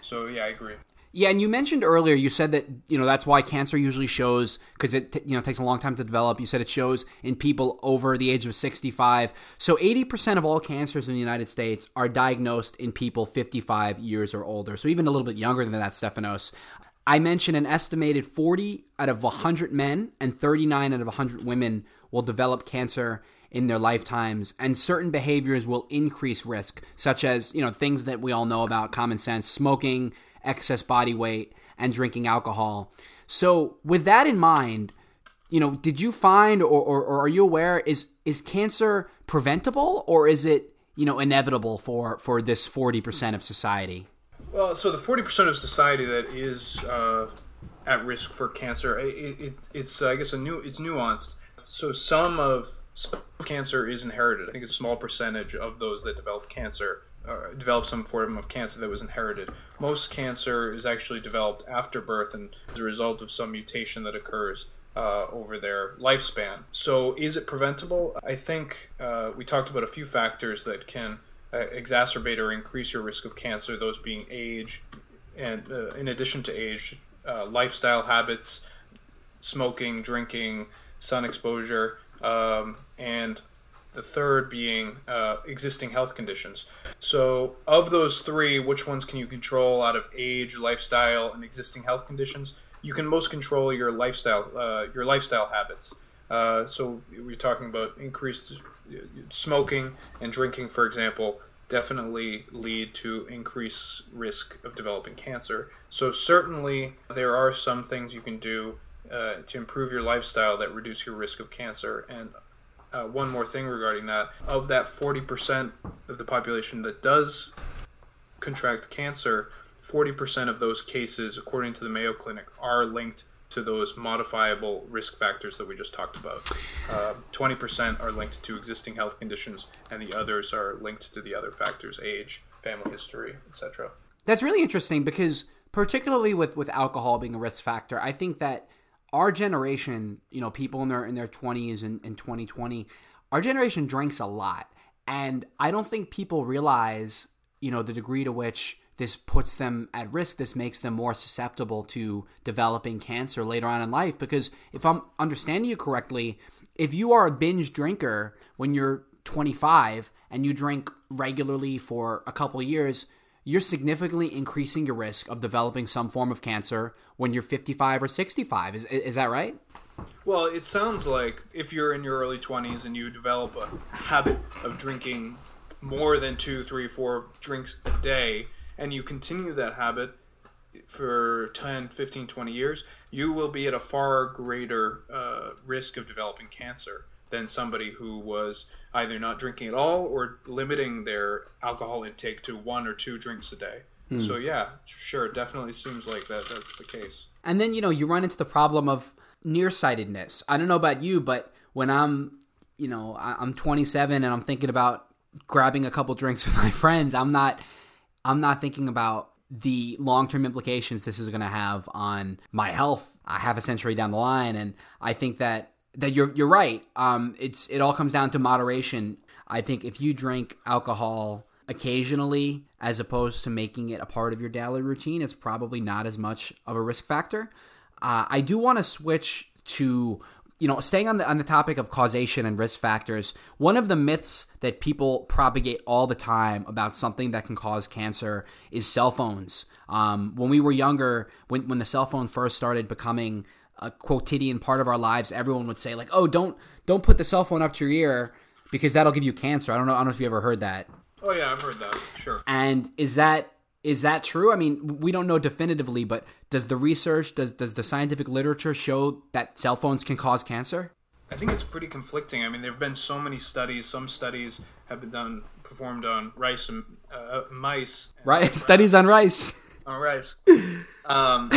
So yeah, I agree. Yeah, and you mentioned earlier, you said that you know that's why cancer usually shows because it you know takes a long time to develop. You said it shows in people over the age of sixty five. So eighty percent of all cancers in the United States are diagnosed in people fifty five years or older. So even a little bit younger than that, Stephanos. I mentioned an estimated forty out of hundred men and thirty nine out of hundred women will develop cancer in their lifetimes and certain behaviors will increase risk such as you know things that we all know about common sense smoking excess body weight and drinking alcohol. So with that in mind you know did you find or, or, or are you aware is is cancer preventable or is it you know inevitable for for this 40% of society Well, so the forty percent of society that is uh, at risk for cancer, it, it, it's I guess a new it's nuanced. So some of cancer is inherited. I think it's a small percentage of those that develop cancer uh, develop some form of cancer that was inherited. Most cancer is actually developed after birth and as a result of some mutation that occurs uh, over their lifespan. So, is it preventable? I think uh, we talked about a few factors that can uh, exacerbate or increase your risk of cancer, those being age, and uh, in addition to age, uh, lifestyle habits, smoking, drinking, sun exposure, um, and the third being uh, existing health conditions. So, of those three, which ones can you control out of age, lifestyle, and existing health conditions? You can most control your lifestyle, uh, your lifestyle habits. Uh, so, we're talking about increased smoking and drinking, for example, definitely lead to increased risk of developing cancer. So, certainly, there are some things you can do uh, to improve your lifestyle that reduce your risk of cancer. And uh, one more thing regarding that of that 40% of the population that does contract cancer, 40% of those cases, according to the Mayo Clinic, are linked to those modifiable risk factors that we just talked about. Uh, 20% are linked to existing health conditions, and the others are linked to the other factors age, family history, etc. That's really interesting because particularly with with alcohol being a risk factor, I think that our generation, you know, people in their in their 20s and in 2020, our generation drinks a lot. And I don't think people realize, you know, the degree to which this puts them at risk. This makes them more susceptible to developing cancer later on in life. Because if I'm understanding you correctly, if you are a binge drinker when you're 25 and you drink regularly for a couple years, you're significantly increasing your risk of developing some form of cancer when you're 55 or 65. Is, is that right? Well, it sounds like if you're in your early 20s and you develop a habit of drinking more than two, three, four drinks a day, and you continue that habit for 10, 15, 20 years, you will be at a far greater uh, risk of developing cancer than somebody who was either not drinking at all or limiting their alcohol intake to one or two drinks a day. So yeah, sure, it definitely seems like that that's the case. And then, you know, you run into the problem of nearsightedness. I don't know about you, but when I'm, you know, I'm 27 and I'm thinking about grabbing a couple drinks with my friends, I'm not, I'm not thinking about the long-term implications this is going to have on my health a half a century down the line. And I think that that you're you're right. Um, it's it all comes down to moderation. I think if you drink alcohol occasionally as opposed to making it a part of your daily routine, it's probably not as much of a risk factor. Uh, I do want to switch to you know staying on the on the topic of causation and risk factors. One of the myths that people propagate all the time about something that can cause cancer is cell phones. Um, when we were younger, when when the cell phone first started becoming a quotidian part of our lives, everyone would say like, "Oh, don't don't put the cell phone up to your ear because that'll give you cancer." I don't know. I don't know if you ever heard that. Oh yeah, I've heard that. Sure. And is that is that true? I mean, we don't know definitively, but does the research, does does the scientific literature show that cell phones can cause cancer? I think it's pretty conflicting. I mean, there have been so many studies. Some studies have been done performed on rice and uh, mice. and Right? rats. Studies on rice. on rice. Um,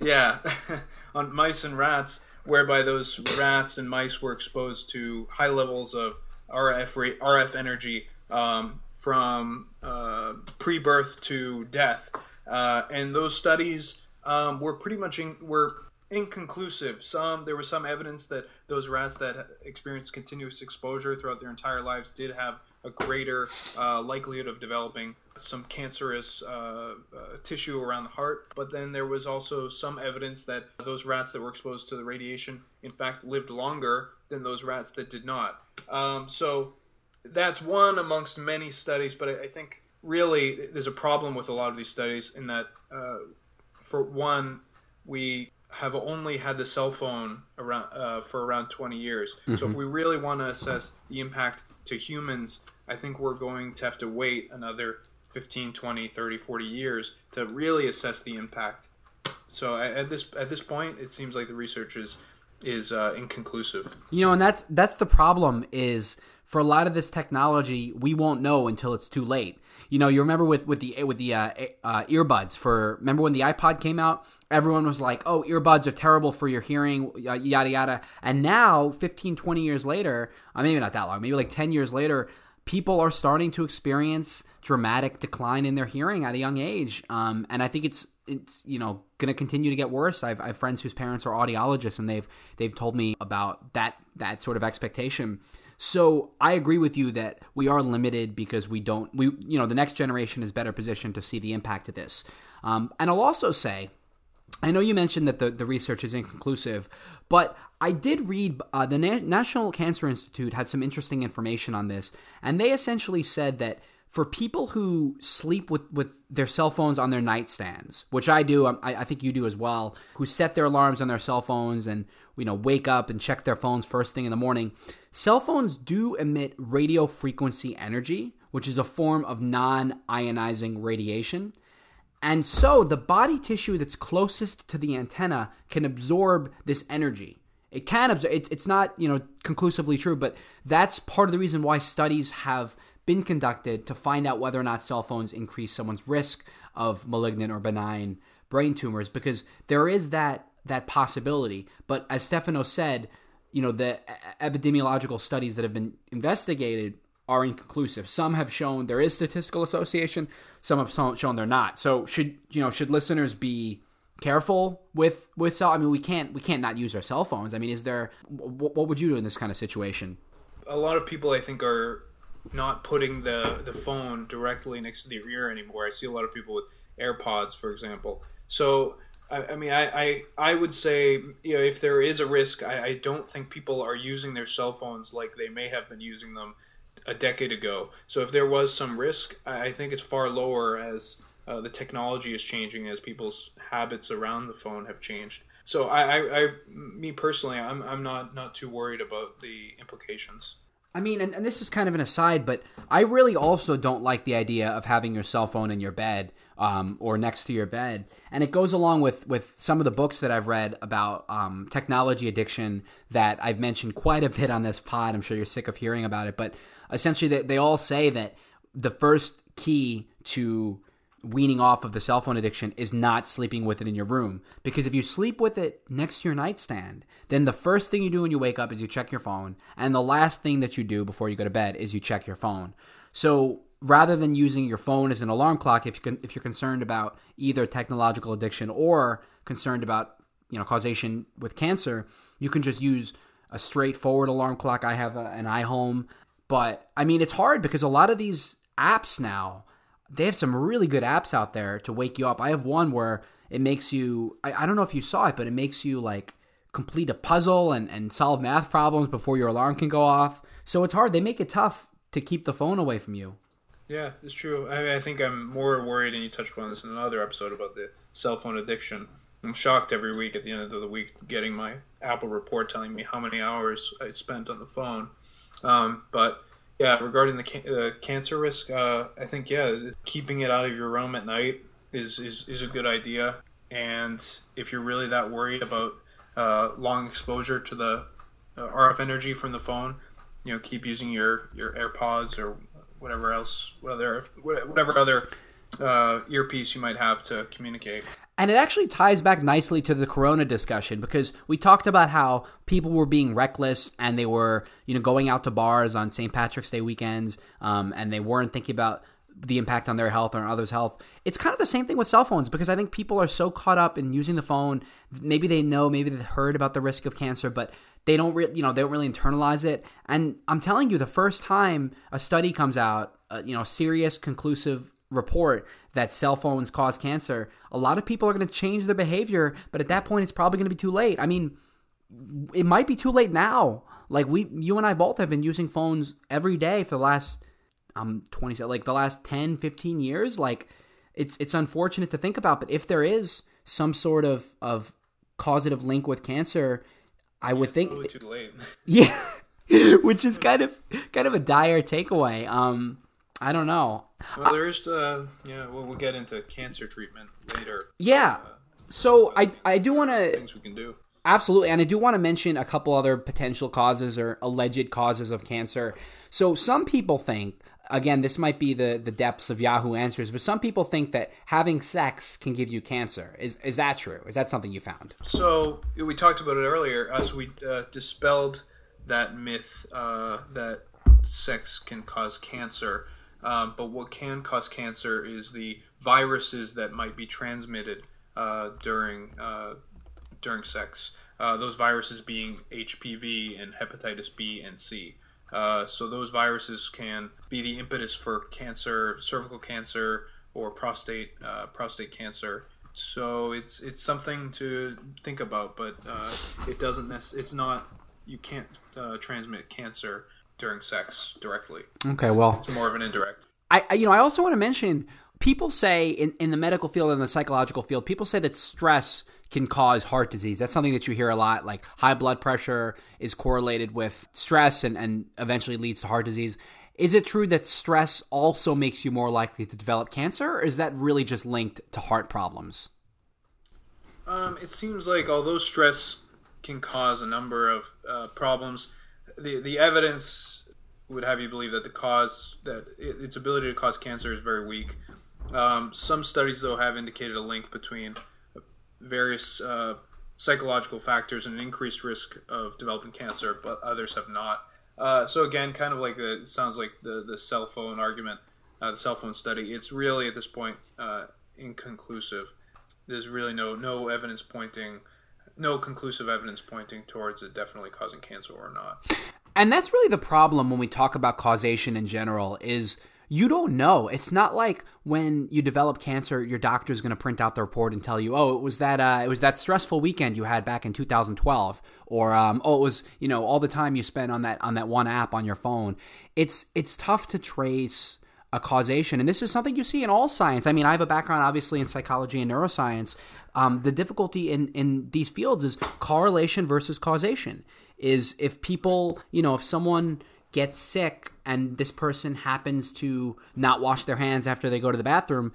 yeah, on mice and rats, whereby those rats and mice were exposed to high levels of RF ra- RF energy um, from uh, pre-birth to death, uh, and those studies um, were pretty much in, were inconclusive. Some there was some evidence that those rats that experienced continuous exposure throughout their entire lives did have a greater uh, likelihood of developing some cancerous uh, uh, tissue around the heart. But then there was also some evidence that those rats that were exposed to the radiation, in fact, lived longer than those rats that did not. Um, so that's one amongst many studies, but I, I think really there's a problem with a lot of these studies in that, uh, for one, we have only had the cell phone around uh, for around 20 years. So if we really want to assess the impact to humans, I think we're going to have to wait another 15, 20, 30, 40 years to really assess the impact. So at this at this point, it seems like the research is is uh, inconclusive. You know, and that's that's the problem is for a lot of this technology, we won't know until it's too late. You know, you remember with with the with the uh, uh, earbuds for remember when the iPod came out, everyone was like, "Oh, earbuds are terrible for your hearing, yada yada." And now, 15, 20 years later, uh, maybe not that long, maybe like 10 years later, people are starting to experience dramatic decline in their hearing at a young age. Um, and I think it's it's you know going to continue to get worse. I've, I have friends whose parents are audiologists, and they've they've told me about that that sort of expectation. So I agree with you that we are limited because we don't we you know the next generation is better positioned to see the impact of this. Um, and I'll also say. I know you mentioned that the, the research is inconclusive, but I did read uh, the Na- National Cancer Institute had some interesting information on this, and they essentially said that for people who sleep with, with their cell phones on their nightstands, which I do, um, I, I think you do as well, who set their alarms on their cell phones and you know wake up and check their phones first thing in the morning, cell phones do emit radio frequency energy, which is a form of non-ionizing radiation. And so the body tissue that's closest to the antenna can absorb this energy. It can absorb. It's it's not you know conclusively true, but that's part of the reason why studies have been conducted to find out whether or not cell phones increase someone's risk of malignant or benign brain tumors because there is that that possibility. But as Stefano said, you know the epidemiological studies that have been investigated are inconclusive. Some have shown there is statistical association. Some have shown shown they're not. So should you know should listeners be careful with with cell? I mean, we can't we can't not use our cell phones. I mean, is there what, what would you do in this kind of situation? a lot of people I think are not putting the the phone directly next to their ear anymore. I see a lot of people with AirPods, for example. So I, I mean, I, I I would say you know if there is a risk, I, I don't think people are using their cell phones like they may have been using them a decade ago. So if there was some risk, I, I think it's far lower as uh, the technology is changing, as people's habits around the phone have changed. So I, I, I me personally, I'm, I'm not, not too worried about the implications. I mean, and, and this is kind of an aside, but I really also don't like the idea of having your cell phone in your bed um, or next to your bed. And it goes along with, with some of the books that I've read about um, technology addiction that I've mentioned quite a bit on this pod. I'm sure you're sick of hearing about it. But essentially, they, they all say that the first key to weaning off of the cell phone addiction is not sleeping with it in your room. Because if you sleep with it next to your nightstand, then the first thing you do when you wake up is you check your phone, and the last thing that you do before you go to bed is you check your phone. So rather than using your phone as an alarm clock, if you can, if you're concerned about either technological addiction or concerned about you know causation with cancer, you can just use a straightforward alarm clock. I have a, an iHome, but I mean it's hard because a lot of these apps now they have some really good apps out there to wake you up. I have one where it makes you I, I don't know if you saw it, but it makes you like complete a puzzle and, and solve math problems before your alarm can go off. So it's hard. They make it tough to keep the phone away from you. Yeah, it's true. I mean, I think I'm more worried, and you touched upon this in another episode about the cell phone addiction. I'm shocked every week at the end of the week getting my Apple report telling me how many hours I spent on the phone. Um, but yeah, regarding the uh, cancer risk, uh, I think yeah, keeping it out of your room at night is is, is a good idea. And if you're really that worried about uh, long exposure to the uh, RF energy from the phone, you know, keep using your your AirPods or whatever else, whether whatever other uh, earpiece you might have to communicate. And it actually ties back nicely to the corona discussion because we talked about how people were being reckless and they were, you know, going out to bars on St. Patrick's Day weekends um, and they weren't thinking about the impact on their health or on others' health. It's kind of the same thing with cell phones because I think people are so caught up in using the phone. Maybe they know, maybe they've heard about the risk of cancer, but they don't, re- you know, they don't really internalize it. And I'm telling you, the first time a study comes out, uh, you know, serious, conclusive report that cell phones cause cancer, a lot of people are going to change their behavior, but at that point, it's probably going to be too late. I mean, it might be too late now. Like we, you and I both have been using phones every day for the last, um, 20, like the last 10, 15 years. Like it's, it's unfortunate to think about, but if there is some sort of, of causative link with cancer, I would think, too late. yeah, which is kind of, kind of a dire takeaway. Um, I don't know. Well, there's uh, yeah. Well, we'll get into cancer treatment later. Yeah. So I I do want to Things we can do. absolutely, and I do want to mention a couple other potential causes or alleged causes of cancer. So some people think, again, this might be the the depths of Yahoo Answers, but some people think that having sex can give you cancer. Is is that true? Is that something you found? So we talked about it earlier. As we uh, dispelled that myth uh, that sex can cause cancer. Um, but what can cause cancer is the viruses that might be transmitted uh, during uh, during sex. Uh, those viruses being HPV and hepatitis B and C. Uh, so those viruses can be the impetus for cancer, cervical cancer, or prostate uh, prostate cancer. So it's it's something to think about, but uh, it doesn't. Nec- it's not. You can't transmit cancer during sex directly. Okay, well, It's more of an indirect. I, you know I also want to mention people say in, in the medical field and the psychological field people say that stress can cause heart disease that's something that you hear a lot like high blood pressure is correlated with stress and, and eventually leads to heart disease is it true that stress also makes you more likely to develop cancer or is that really just linked to heart problems Um, it seems like although stress can cause a number of uh, problems, the the evidence would have you believe that the cause that it, its ability to cause cancer is very weak. Um, some studies though have indicated a link between various uh, psychological factors and an increased risk of developing cancer, but others have not. Uh, so again, kind of like the, it sounds like the the cell phone argument, uh, the cell phone study. It's really at this point uh, inconclusive. There's really no no evidence pointing, no conclusive evidence pointing towards it definitely causing cancer or not. and that's really the problem when we talk about causation in general is you don't know it's not like when you develop cancer your doctor's going to print out the report and tell you oh it was that uh, it was that stressful weekend you had back in 2012 or um, oh it was you know all the time you spent on that on that one app on your phone it's it's tough to trace a causation. And this is something you see in all science. I mean, I have a background, obviously, in psychology and neuroscience. Um, the difficulty in, in these fields is correlation versus causation. Is if people, you know, if someone gets sick and this person happens to not wash their hands after they go to the bathroom,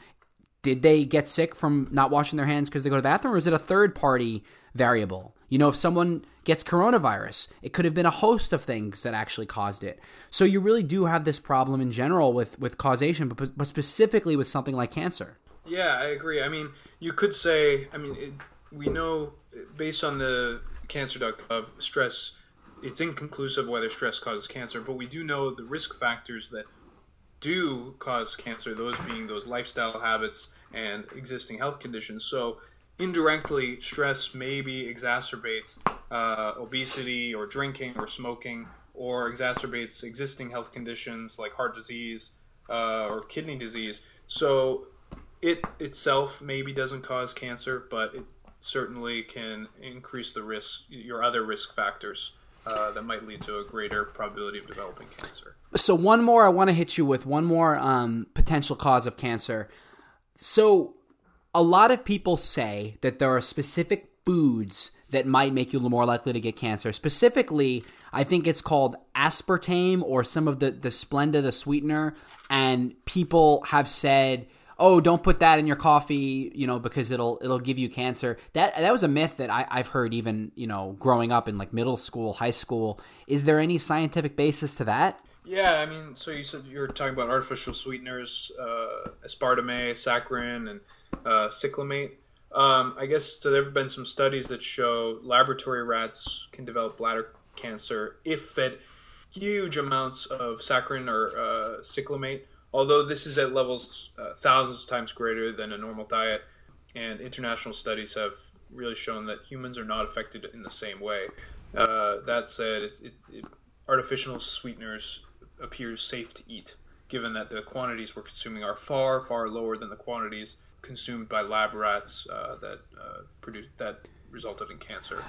did they get sick from not washing their hands because they go to the bathroom, or is it a third party variable? You know, if someone gets coronavirus, it could have been a host of things that actually caused it. So you really do have this problem in general with with causation, but, but specifically with something like cancer. Yeah, I agree. I mean, you could say, I mean, it, we know based on the cancer.gov stress, it's inconclusive whether stress causes cancer, but we do know the risk factors that do cause cancer, those being those lifestyle habits and existing health conditions. So, indirectly, stress maybe exacerbates uh, obesity or drinking or smoking, or exacerbates existing health conditions like heart disease uh, or kidney disease. So, it itself maybe doesn't cause cancer, but it certainly can increase the risk, your other risk factors uh, that might lead to a greater probability of developing cancer. So one more I want to hit you with one more um, potential cause of cancer. So a lot of people say that there are specific foods that might make you more likely to get cancer. Specifically, I think it's called aspartame or some of the the Splenda, the sweetener, and people have said oh, don't put that in your coffee, you know, because it'll it'll give you cancer. That that was a myth that I, I've heard even you know growing up in like middle school, high school. Is there any scientific basis to that? Yeah, I mean, so you said you were talking about artificial sweeteners, uh, aspartame, saccharin, and uh, cyclamate. Um, I guess so. There have been some studies that show laboratory rats can develop bladder cancer if fed huge amounts of saccharin or uh, cyclamate although this is at levels uh, thousands of times greater than a normal diet, and international studies have really shown that humans are not affected in the same way. Uh, that said, it, it, it, artificial sweeteners appears safe to eat, given that the quantities we're consuming are far, far lower than the quantities consumed by lab rats uh, that uh, produced that resulted in cancer.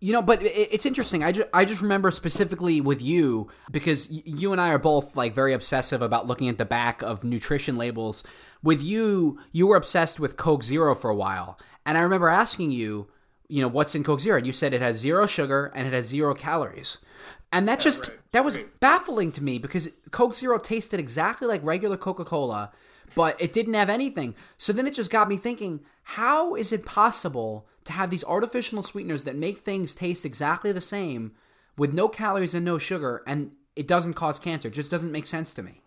You know, but it's interesting. I just, I just remember specifically with you because you and I are both like very obsessive about looking at the back of nutrition labels. With you, you were obsessed with Coke Zero for a while, and I remember asking you, you know, what's in Coke Zero? And you said it has zero sugar and it has zero calories, and that just right. that was Right. baffling to me because Coke Zero tasted exactly like regular Coca Cola, but it didn't have anything. So then it just got me thinking: How is it possible to have these artificial sweeteners that make things taste exactly the same with no calories and no sugar, and it doesn't cause cancer? It just doesn't make sense to me.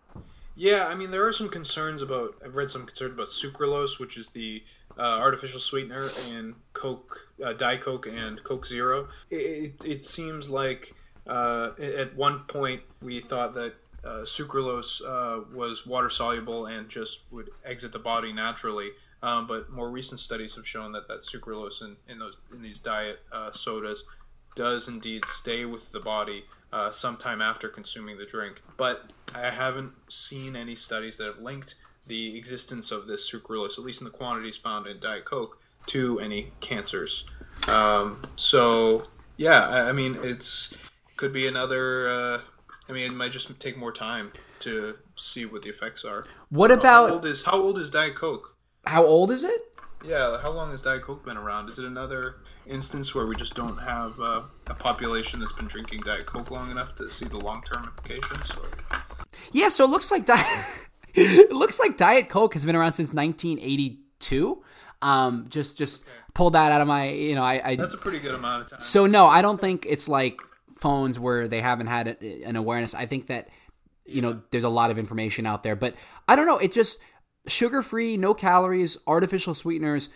Yeah, I mean, there are some concerns about. I've read some concerns about sucralose, which is the uh, artificial sweetener in Coke, uh, Diet Coke, and Coke Zero. It, it, it seems like uh, at one point we thought that uh, sucralose uh, was water soluble and just would exit the body naturally. Um, but more recent studies have shown that that sucralose in, in those in these diet uh, sodas does indeed stay with the body uh, sometime after consuming the drink. But I haven't seen any studies that have linked the existence of this sucralose, at least in the quantities found in Diet Coke, to any cancers. Um, so yeah, I, I mean it's could be another. I mean, it might just take more time to see what the effects are. What How about old is how old is Diet Coke? how old is it? Yeah, how long has Diet Coke been around? Is it another instance where we just don't have uh, a population that's been drinking Diet Coke long enough to see the long term implications? Or... Yeah, so it looks like Diet it looks like Diet Coke has been around since 1982. Um, just just pulled that out of my you know I, I That's a pretty good amount of time. so no, I don't think it's like phones where they haven't had a- an awareness. I think that you know there's a lot of information out there, but I don't know. It just sugar free, no calories, artificial sweeteners.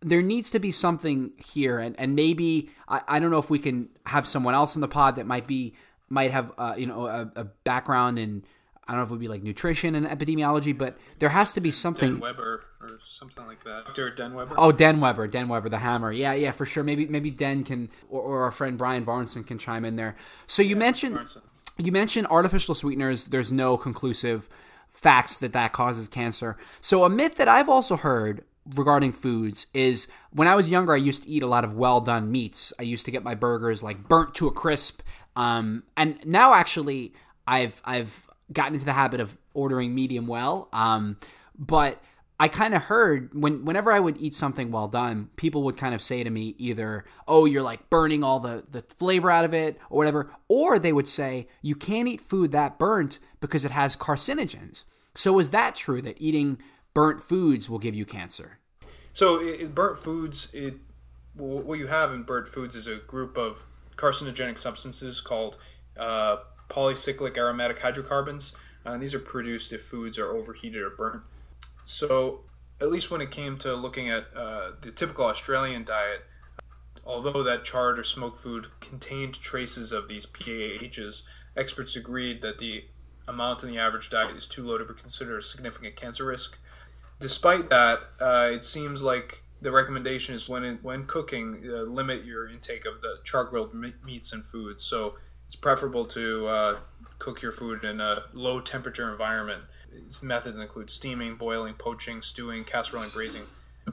There needs to be something here, and and maybe I, I don't know if we can have someone else in the pod that might be might have uh, you know a, a background in I don't know if it would be like nutrition and epidemiology, but there has to be something. Den Weber or something like that. Dr. Den Weber? Oh, Den Weber, Den Weber, the hammer. Yeah, yeah, for sure. Maybe maybe Den can or, or our friend Brian Varnson can chime in there. So you mentioned Varnson. you mentioned artificial sweeteners. There's no conclusive facts that that causes cancer. So a myth that I've also heard regarding foods is when I was younger, I used to eat a lot of well done meats. I used to get my burgers like burnt to a crisp. Um, and now actually, I've I've gotten into the habit of ordering medium well. Um, but I kind of heard when whenever I would eat something well done, people would kind of say to me either, "Oh, you're like burning all the the flavor out of it," or whatever, or they would say, "You can't eat food that burnt because it has carcinogens." So is that true that eating burnt foods will give you cancer? So, i i- burnt foods, it what you have in burnt foods is a group of carcinogenic substances called uh, polycyclic aromatic hydrocarbons. Uh, and these are produced if foods are overheated or burnt. So, at least when it came to looking at uh, the typical Australian diet, although that charred or smoked food contained traces of these PAHs, experts agreed that the amount in the average diet is too low to be considered a significant cancer risk. Despite that, uh, it seems like the recommendation is when in, when cooking, uh, limit your intake of the char grilled meats and foods. So it's preferable to uh, cook your food in a low temperature environment. Methods include steaming, boiling, poaching, stewing, casseroling, braising,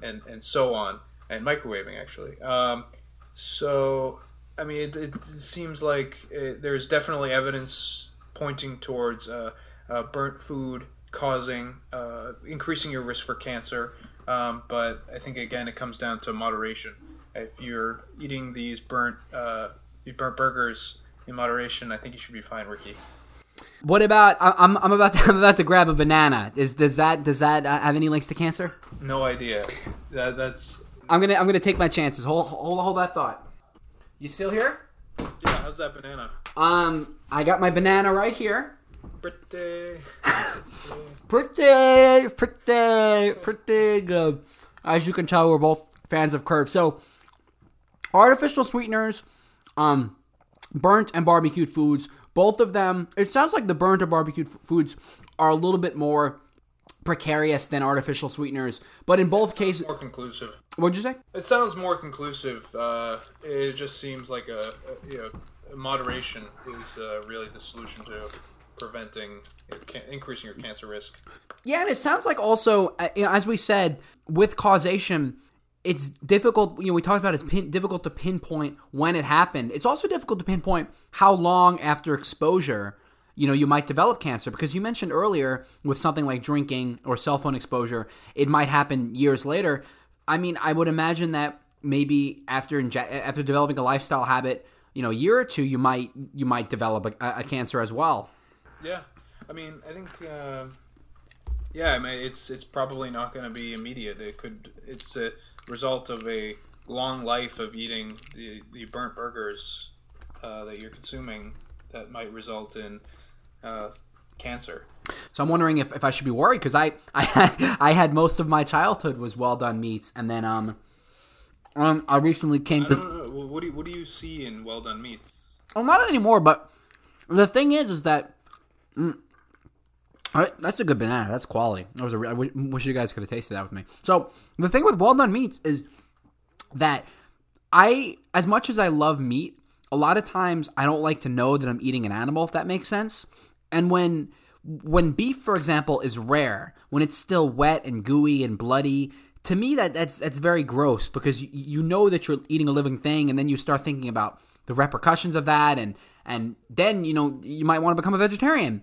and, and so on, and microwaving actually. Um, so, I mean, it, it seems like it, there's definitely evidence pointing towards uh, uh, burnt food causing uh, increasing your risk for cancer. Um, but I think again, it comes down to moderation. If you're eating these burnt uh, these burnt burgers in moderation, I think you should be fine, Ricky. What about I'm I'm about to, I'm about to grab a banana. Is does that does that uh, have any links to cancer? No idea. That, that's I'm gonna I'm gonna take my chances. Hold hold hold that thought. You still here? yeah. How's that banana? Um, I got my banana right here. Pretty. Pretty, pretty, pretty good. As you can tell, we're both fans of Curb. So, artificial sweeteners, um, burnt and barbecued foods, both of them. It sounds like the burnt or barbecued f- foods are a little bit more precarious than artificial sweeteners, but in both cases, More conclusive. what'd you say? It sounds more conclusive. Uh, it just seems like a, a you know moderation is uh, really the solution to preventing increasing your cancer risk. Yeah, and it sounds like also, uh, as we said, with causation, it's difficult. You know, we talked about it's pin, difficult to pinpoint when it happened. It's also difficult to pinpoint how long after exposure, you know, you might develop cancer because you mentioned earlier with something like drinking or cell phone exposure, it might happen years later. I mean, I would imagine that maybe after inje- after developing a lifestyle habit, you know, a year or two, you might you might develop a, a cancer as well. Yeah, I mean, I think. Uh, yeah, I mean, it's it's probably not going to be immediate. It could. It's a result of a long life of eating the, the burnt burgers uh, that you're consuming that might result in uh, cancer. So I'm wondering if, if I should be worried because I, I I had most of my childhood was well done meats, and then um um I recently came I to. Well, What do you, what do you see in well done meats? well not anymore, but the thing is is that mm, all right, that's a good banana. That's quality. That was a re- I wish, you guys could have tasted that with me. So the thing with well done meats is that I, as much as I love meat, a lot of times I don't like to know that I'm eating an animal, if that makes sense. And when when beef, for example, is rare, when it's still wet and gooey and bloody, to me that that's that's very gross because you, you know that you're eating a living thing, and then you start thinking about the repercussions of that, and and then you know you might want to become a vegetarian,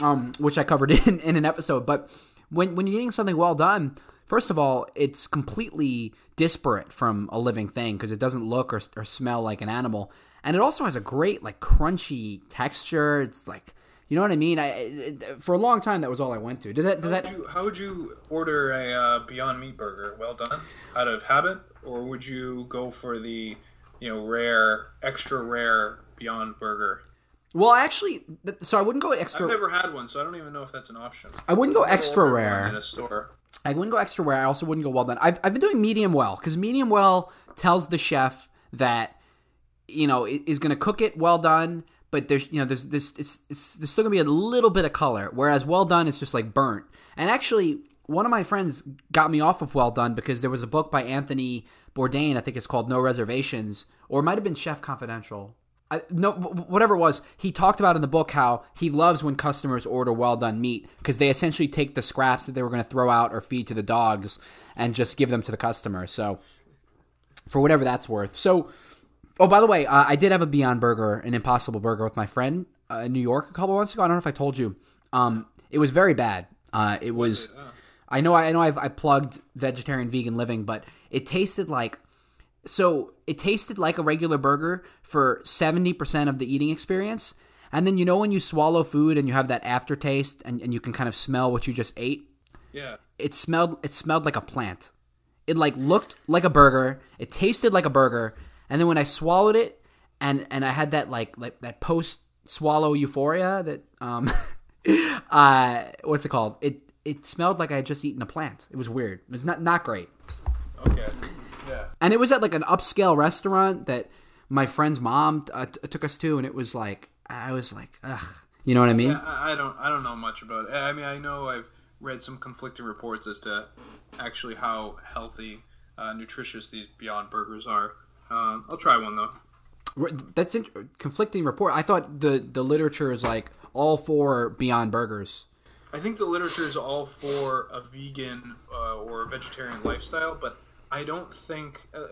um, which I covered in in an episode. But when when you're eating something well done, first of all, it's completely disparate from a living thing because it doesn't look or, or smell like an animal, and it also has a great like crunchy texture. It's like you know what I mean. I it, for a long time that was all I went to. Does that does How that? you, how would you order a uh, Beyond Meat burger? Well done, out of habit, or would you go for the you know rare, extra rare Beyond Burger? Well, actually, th- so I wouldn't go extra. I've never had one, so I don't even know if that's an option. I wouldn't go extra rare. in a store. I wouldn't go extra rare. I also wouldn't go well done. I've, I've been doing medium well because medium well tells the chef that you know is going to cook it well done, but there's you know there's this it's, it's there's still going to be a little bit of color. Whereas well done is just like burnt. And actually, one of my friends got me off of well done because there was a book by Anthony Bourdain. I think it's called No Reservations, or it might have been Chef Confidential. I, no, whatever it was, he talked about in the book how he loves when customers order well done meat because they essentially take the scraps that they were going to throw out or feed to the dogs and just give them to the customer. So, for whatever that's worth. So, oh, by the way, uh, I did have a Beyond Burger, an Impossible Burger, with my friend uh, in New York a couple months ago. I don't know if I told you. Um, it was very bad. Uh, it was. I know. I know. I've I plugged vegetarian, vegan living, but it tasted like so it tasted like a regular burger for 70% of the eating experience. And then you know when you swallow food and you have that aftertaste and, and you can kind of smell what you just ate? Yeah. It smelled it smelled like a plant. It like looked like a burger, it tasted like a burger, and then when I swallowed it and and I had that like like that post swallow euphoria that um uh what's it called? It it smelled like I had just eaten a plant. It was weird. It was not not great. Okay. Yeah. And it was at like an upscale restaurant that my friend's mom uh, t- took us to, and it was like I was like, ugh, you know what I mean? I, I don't. I don't know much about it. I mean, I know I've read some conflicting reports as to actually how healthy, uh, nutritious these Beyond Burgers are. Um, I'll try one though. That's in- conflicting report. I thought the the literature is like all for Beyond Burgers. I think the literature is all for a vegan uh, or vegetarian lifestyle, but I don't think uh,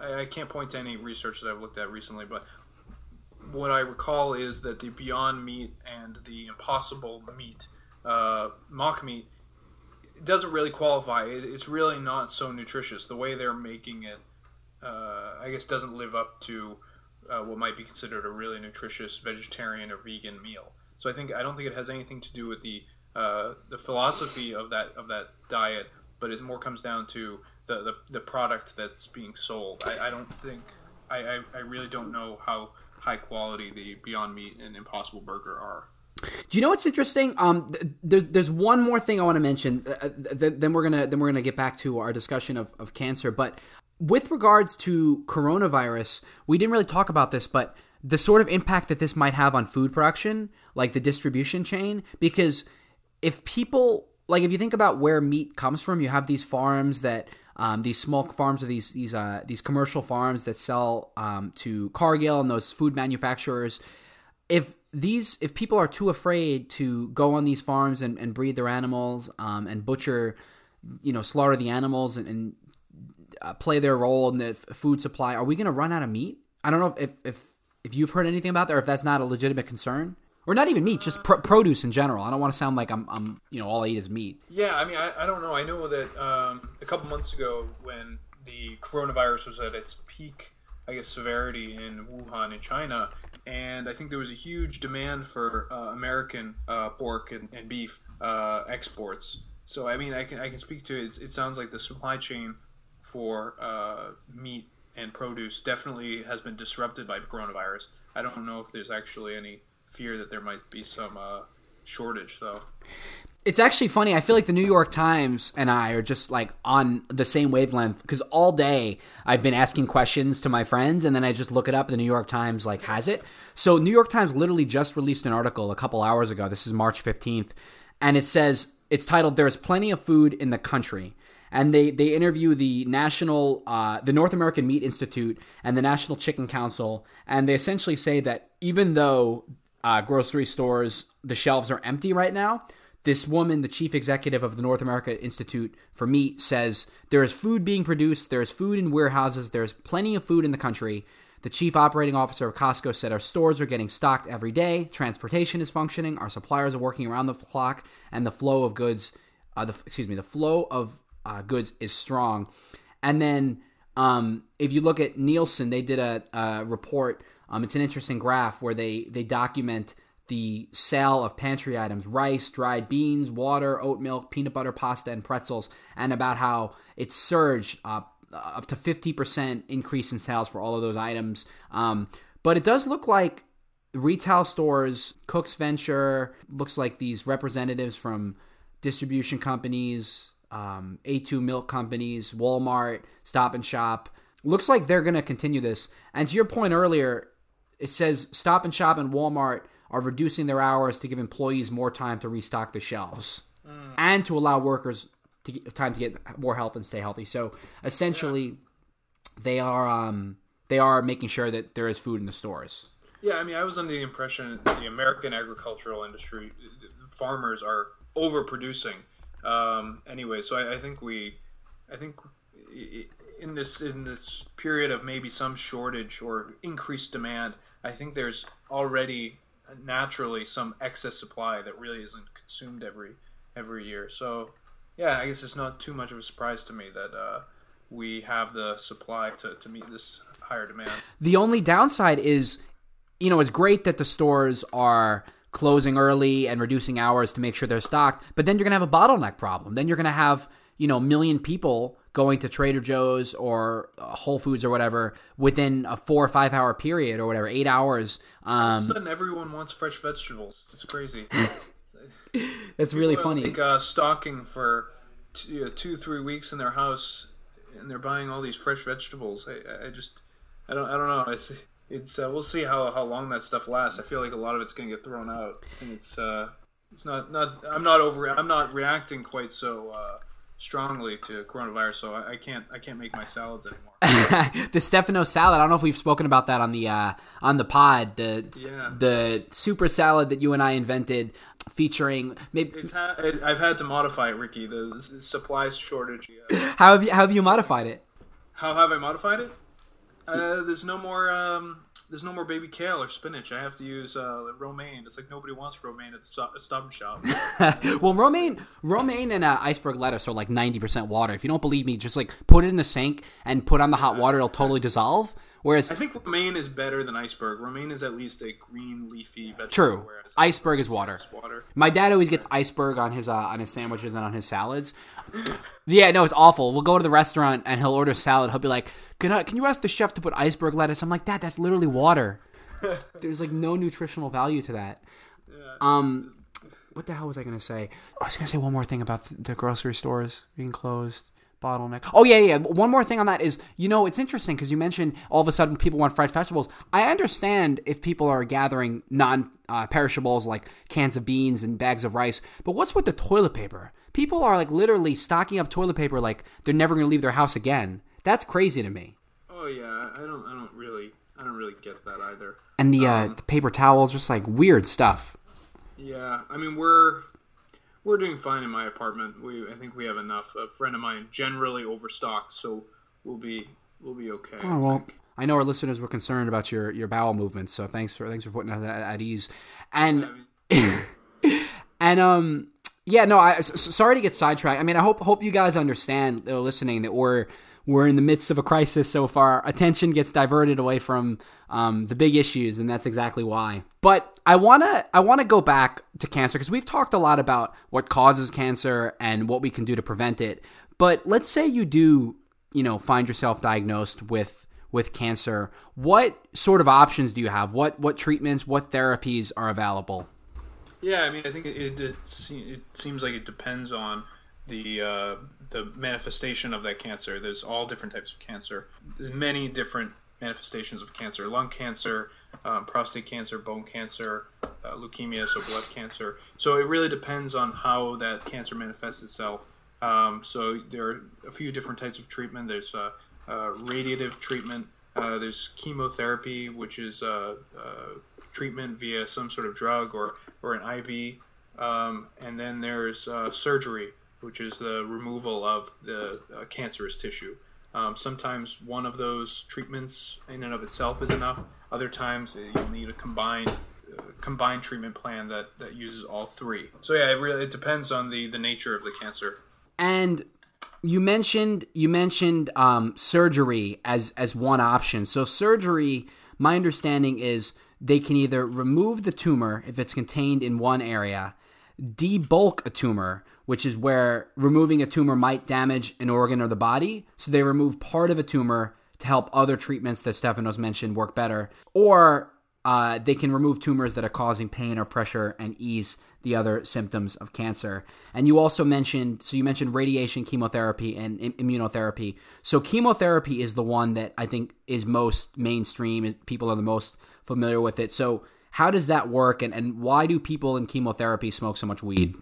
I, can't point to any research that I've looked at recently. But what I recall is that the Beyond Meat and the Impossible Meat, uh, mock meat, doesn't really qualify. It, it's really not so nutritious. The way they're making it, uh, I guess, doesn't live up to uh, what might be considered a really nutritious vegetarian or vegan meal. So I think I don't think it has anything to do with the uh, the philosophy of that of that diet, but it more comes down to the the, the product that's being sold. I, I don't think I, I, I really don't know how high quality the Beyond Meat and Impossible Burger are. Do you know what's interesting? Um, th- there's there's one more thing I want to mention. Uh, th- then we're gonna then we're gonna get back to our discussion of, of cancer. But with regards to coronavirus, we didn't really talk about this, but the sort of impact that this might have on food production, like the distribution chain, because if people like if you think about where meat comes from, you have these farms that um, these small farms or these these uh, these commercial farms that sell um, to Cargill and those food manufacturers. If these if people are too afraid to go on these farms and, and breed their animals um, and butcher, you know, slaughter the animals and, and uh, play their role in the f- food supply, are we going to run out of meat? I don't know if, if if if you've heard anything about that or if that's not a legitimate concern or not even meat, just pr- produce in general. I don't want to sound like I'm, I'm, you know, all I eat is meat. Yeah, I mean, I, I don't know. I know that um, a couple months ago, when the coronavirus was at its peak, I guess, severity in Wuhan, in China, and I think there was a huge demand for uh, American uh, pork and, and beef uh, exports. So, I mean, I can I can speak to it. it sounds like the supply chain for uh, meat and produce definitely has been disrupted by coronavirus. I don't know if there's actually any fear that there might be some uh, shortage, though. It's actually funny. I feel like the New York Times and I are just like on the same wavelength because all day I've been asking questions to my friends and then I just look it up. The New York Times like has it. So New York Times literally just released an article a couple hours ago. This is March 15th and it says it's titled "There is plenty of food in the country." And they, they interview the national, uh, the North American Meat Institute and the National Chicken Council, and they essentially say that even though uh, grocery stores the shelves are empty right now, this woman, the chief executive of the North America Institute for Meat, says there is food being produced, there is food in warehouses, there's plenty of food in the country. The chief operating officer of Costco said our stores are getting stocked every day, transportation is functioning, our suppliers are working around the clock, and the flow of goods, uh, the, excuse me, the flow of uh, goods is strong. And then um, if you look at Nielsen, they did a, a report. Um, it's an interesting graph where they they document the sale of pantry items rice, dried beans, water, oat milk, peanut butter, pasta, and pretzels, and about how it surged up, up to 50% increase in sales for all of those items. Um, but it does look like retail stores, Cook's Venture, looks like these representatives from distribution companies, um, A2 milk companies, Walmart, Stop and Shop, looks like they're going to continue this. And to your point earlier, it says Stop and Shop and Walmart are reducing their hours to give employees more time to restock the shelves and to allow workers to get time to get more health and stay healthy. So essentially, they are um, they are making sure that there is food in the stores. Yeah, I mean, I was under the impression that the American agricultural industry, farmers are overproducing. Um, anyway, so I, I think we, I think in this in this period of maybe some shortage or increased demand, I think there's already naturally some excess supply that really isn't consumed every every year. So, yeah, I guess it's not too much of a surprise to me that uh, we have the supply to, to meet this higher demand. The only downside is, you know, it's great that the stores are closing early and reducing hours to make sure they're stocked, but then you're going to have a bottleneck problem. Then you're going to have, you know, a million people going to Trader Joe's or uh, Whole Foods or whatever within a four or five hour period or whatever, eight hours. All of Um, a sudden, everyone wants fresh vegetables. It's crazy. That's really People funny. Like uh, stocking for two, uh, two, three weeks in their house, and they're buying all these fresh vegetables. I, I just, I don't, I don't know. It's, it's uh, we'll see how, how long that stuff lasts. I feel like a lot of it's gonna get thrown out, and it's, uh, it's not, not. I'm not over. I'm not reacting quite so uh, strongly to coronavirus, so I, I can't, I can't make my salads anymore. the Stefano salad. I don't know if we've spoken about that on the uh, on the pod. The Yeah. the super salad that you and I invented, featuring maybe. It's ha- it, I've had to modify it, Ricky. The s- supplies shortage. Yeah. How have you how have you modified it? How have I modified it? Uh, there's no more. Um, there's no more baby kale or spinach. I have to use uh, romaine. It's like nobody wants romaine at stop and shop. well, romaine, romaine, and uh, iceberg lettuce are like ninety percent water. If you don't believe me, just like put it in the sink and put on the hot water; it'll totally dissolve. Whereas, I think romaine is better than iceberg. Romaine is at least a green leafy vegetable. true, iceberg is water. water. My dad always gets iceberg on his uh, on his sandwiches and on his salads. Yeah, no, it's awful. We'll go to the restaurant and he'll order salad. He'll be like, "Can I, can you ask the chef to put iceberg lettuce?" I'm like, "Dad, that's literally water. There's like no nutritional value to that." Um, what the hell was I gonna say? I was gonna say one more thing about the grocery stores being closed. Bottleneck. Oh yeah, yeah. One more thing on that is, you know, it's interesting because you mentioned all of a sudden people want fried vegetables. I understand if people are gathering non-perishables like cans of beans and bags of rice, but what's with the toilet paper? People are like literally stocking up toilet paper like they're never going to leave their house again. That's crazy to me. Oh yeah, I don't. I don't really. I don't really get that either. And the, uh, the paper towels, just like weird stuff. Yeah, I mean we're we're doing fine in my apartment. We I think we have enough. A friend of mine generally overstocks, so we'll be we'll be okay. I Oh, well. I know our listeners were concerned about your, your bowel movements, so thanks for thanks for putting us at, at ease. And and um yeah, no, I s- s- sorry to get sidetracked. I mean, I hope hope you guys understand that are listening that we're we're in the midst of a crisis so far. Attention gets diverted away from um, the big issues, and that's exactly why. But I wanna I wanna go back to cancer because we've talked a lot about what causes cancer and what we can do to prevent it. But let's say you do, you know, find yourself diagnosed with with cancer. What sort of options do you have? What what treatments, what therapies are available? Yeah, I mean, I think it, it, it seems like it depends on the uh, the manifestation of that cancer. There's all different types of cancer. There's many different manifestations of cancer: lung cancer, um, prostate cancer, bone cancer, uh, leukemia, so blood cancer. So it really depends on how that cancer manifests itself. Um, so there are a few different types of treatment. There's uh, uh, radiative treatment. Uh, there's chemotherapy, which is uh, treatment via some sort of drug or, or an IV. Um, and then there's surgery, which is the removal of the uh, cancerous tissue. Um, sometimes one of those treatments in and of itself is enough. Other times uh, you'll need a combined uh, combined treatment plan that, that uses all three. So yeah, it really it depends on the, the nature of the cancer. And you mentioned you mentioned um, surgery as as one option. So surgery, my understanding is they can either remove the tumor if it's contained in one area, debulk a tumor, which is where removing a tumor might damage an organ or the body. So they remove part of a tumor to help other treatments that Stephanos mentioned work better, or uh, they can remove tumors that are causing pain or pressure and ease the other symptoms of cancer. And you also mentioned, so you mentioned radiation, chemotherapy, and im- immunotherapy. So chemotherapy is the one that I think is most mainstream. People are the most familiar with it. So how does that work, and, and why do people in chemotherapy smoke so much weed?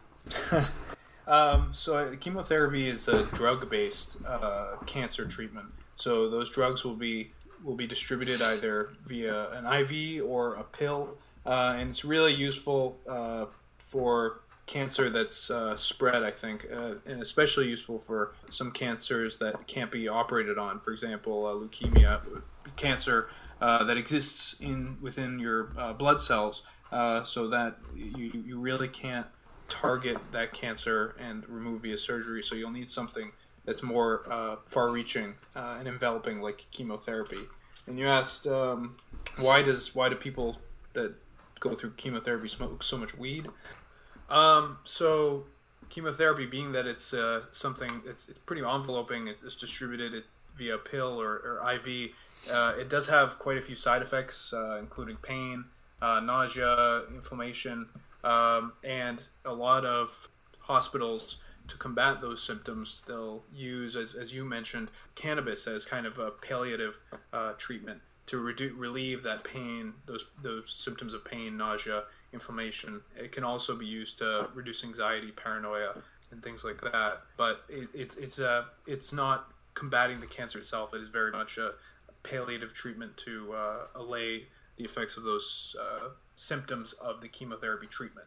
Um, so uh, chemotherapy is a drug-based uh, cancer treatment. So those drugs will be will be distributed either via an IV or a pill, uh, and it's really useful uh, for cancer that's uh, spread. I think, uh, and especially useful for some cancers that can't be operated on. For example, leukemia, cancer that exists in within your blood cells, so that you you really can't target that cancer and remove via surgery. So you'll need something that's more uh, far-reaching uh, and enveloping, like chemotherapy. And you asked um, why does why do people that go through chemotherapy smoke so much weed? Um, so chemotherapy, being that it's uh, something it's, it's pretty enveloping, it's, it's distributed via pill or, or IV. Uh, it does have quite a few side effects, uh, including pain, uh, nausea, inflammation. Um, and a lot of hospitals to combat those symptoms, they'll use, as, as you mentioned, cannabis as kind of a palliative uh, treatment to redu- relieve that pain, those those symptoms of pain, nausea, inflammation. It can also be used to reduce anxiety, paranoia, and things like that. But it, it's it's a it's not combating the cancer itself. It is very much a palliative treatment to uh, allay the effects of those uh, symptoms of the chemotherapy treatment.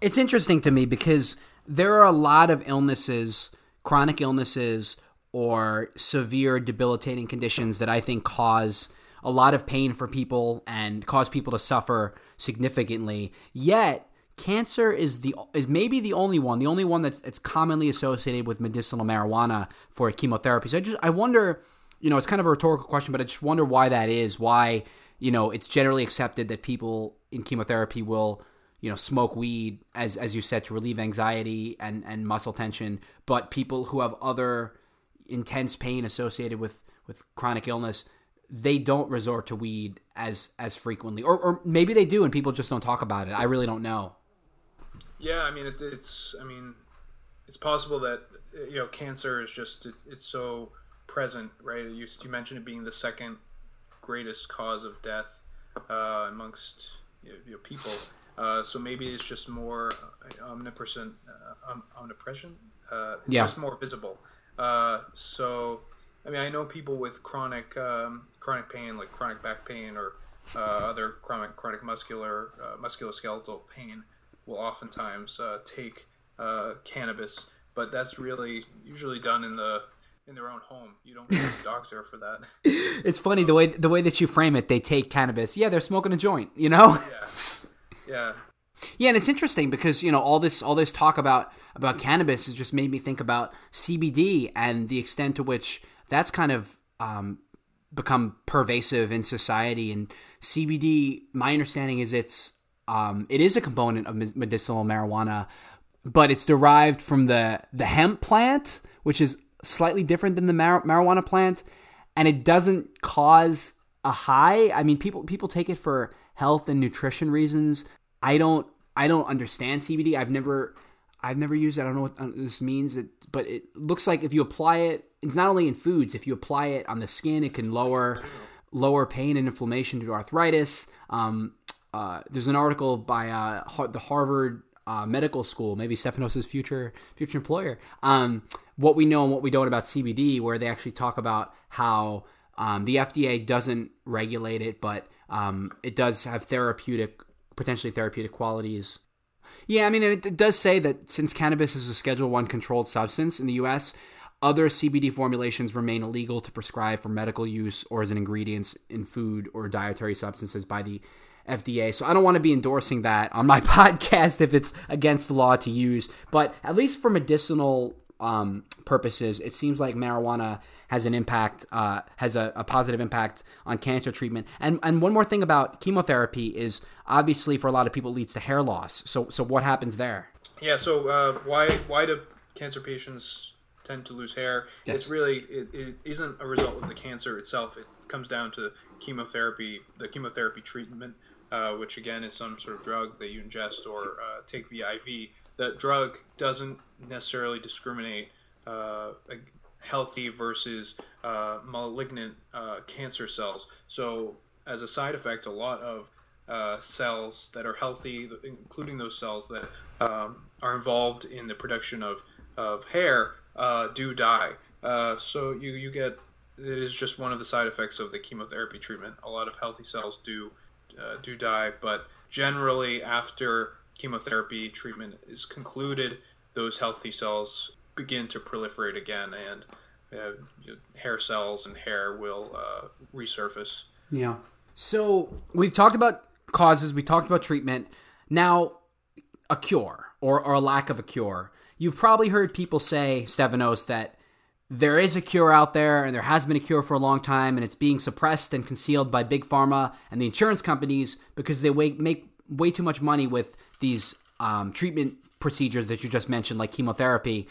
It's interesting to me because there are a lot of illnesses, chronic illnesses, or severe debilitating conditions that I think cause a lot of pain for people and cause people to suffer significantly. Yet, cancer is the is maybe the only one, the only one that's it's commonly associated with medicinal marijuana for chemotherapy. So I just I wonder, you know, it's kind of a rhetorical question, but I just wonder why that is. Why you know it's generally accepted that people in chemotherapy will you know smoke weed as as you said to relieve anxiety and and muscle tension, but people who have other intense pain associated with with chronic illness they don't resort to weed as as frequently. Or, or maybe they do and people just don't talk about it. I really don't know. Yeah, I mean, it, it's I mean, it's possible that you know cancer is just it, it's so present, right? You, you mentioned it being the second greatest cause of death uh, amongst you know, people. Uh, so maybe it's just more uh, omnipresent, uh, om- omnipresent. Uh, Yeah. just more visible. Uh, so, I mean, I know people with chronic um, chronic pain, like chronic back pain or uh, other chronic chronic muscular uh, musculoskeletal pain, will oftentimes uh, take uh, cannabis, but that's really usually done in the in their own home. You don't need a doctor for that. it's funny the way the way that you frame it they take cannabis yeah they're smoking a joint you know Yeah, yeah. Yeah, and it's interesting because you know all this all this talk about about cannabis has just made me think about CBD and the extent to which that's kind of um, become pervasive in society. And CBD, my understanding is it's um, it is a component of medicinal marijuana, but it's derived from the the hemp plant, which is slightly different than the mar- marijuana plant, and it doesn't cause a high. I mean, people people take it for health and nutrition reasons. I don't I don't understand CBD. I've never I've never used it. I don't know what uh, this means. It, but it looks like if you apply it, it's not only in foods. If you apply it on the skin, it can lower lower pain and inflammation due to arthritis. Um, uh, there's an article by uh, the Harvard uh, Medical School, maybe Stephanos' future future employer. Um, what we know and what we don't about CBD, where they actually talk about how um, the FDA doesn't regulate it, but um, it does have therapeutic, potentially therapeutic qualities. Yeah, I mean, it, it does say that since cannabis is a Schedule One controlled substance in the U.S., other CBD formulations remain illegal to prescribe for medical use or as an ingredient in food or dietary substances by the FDA. So I don't want to be endorsing that on my podcast if it's against the law to use. But at least for medicinal um, purposes, it seems like marijuana has an impact, uh, has a, a positive impact on cancer treatment. And and one more thing about chemotherapy is obviously for a lot of people it leads to hair loss. So so what happens there? Yeah. So uh, why why do cancer patients tend to lose hair? Yes. It's really it, it isn't a result of the cancer itself. It comes down to chemotherapy, the chemotherapy treatment, uh, which again is some sort of drug that you ingest or uh, take via IV. That drug doesn't necessarily discriminate uh, healthy versus uh, malignant uh, cancer cells. So as a side effect, a lot of uh, cells that are healthy, including those cells that um, are involved in the production of, of hair, uh, do die. Uh, so you, you get it is just one of the side effects of the chemotherapy treatment. A lot of healthy cells do do die, but generally after chemotherapy treatment is concluded, those healthy cells begin to proliferate again, and uh, hair cells and hair will uh, resurface. Yeah. So we've talked about causes, we talked about treatment. Now, a cure or, or a lack of a cure. You've probably heard people say, Stefanos, that there is a cure out there and there has been a cure for a long time and it's being suppressed and concealed by big pharma and the insurance companies because they make way too much money with these um, treatment procedures that you just mentioned, like chemotherapy.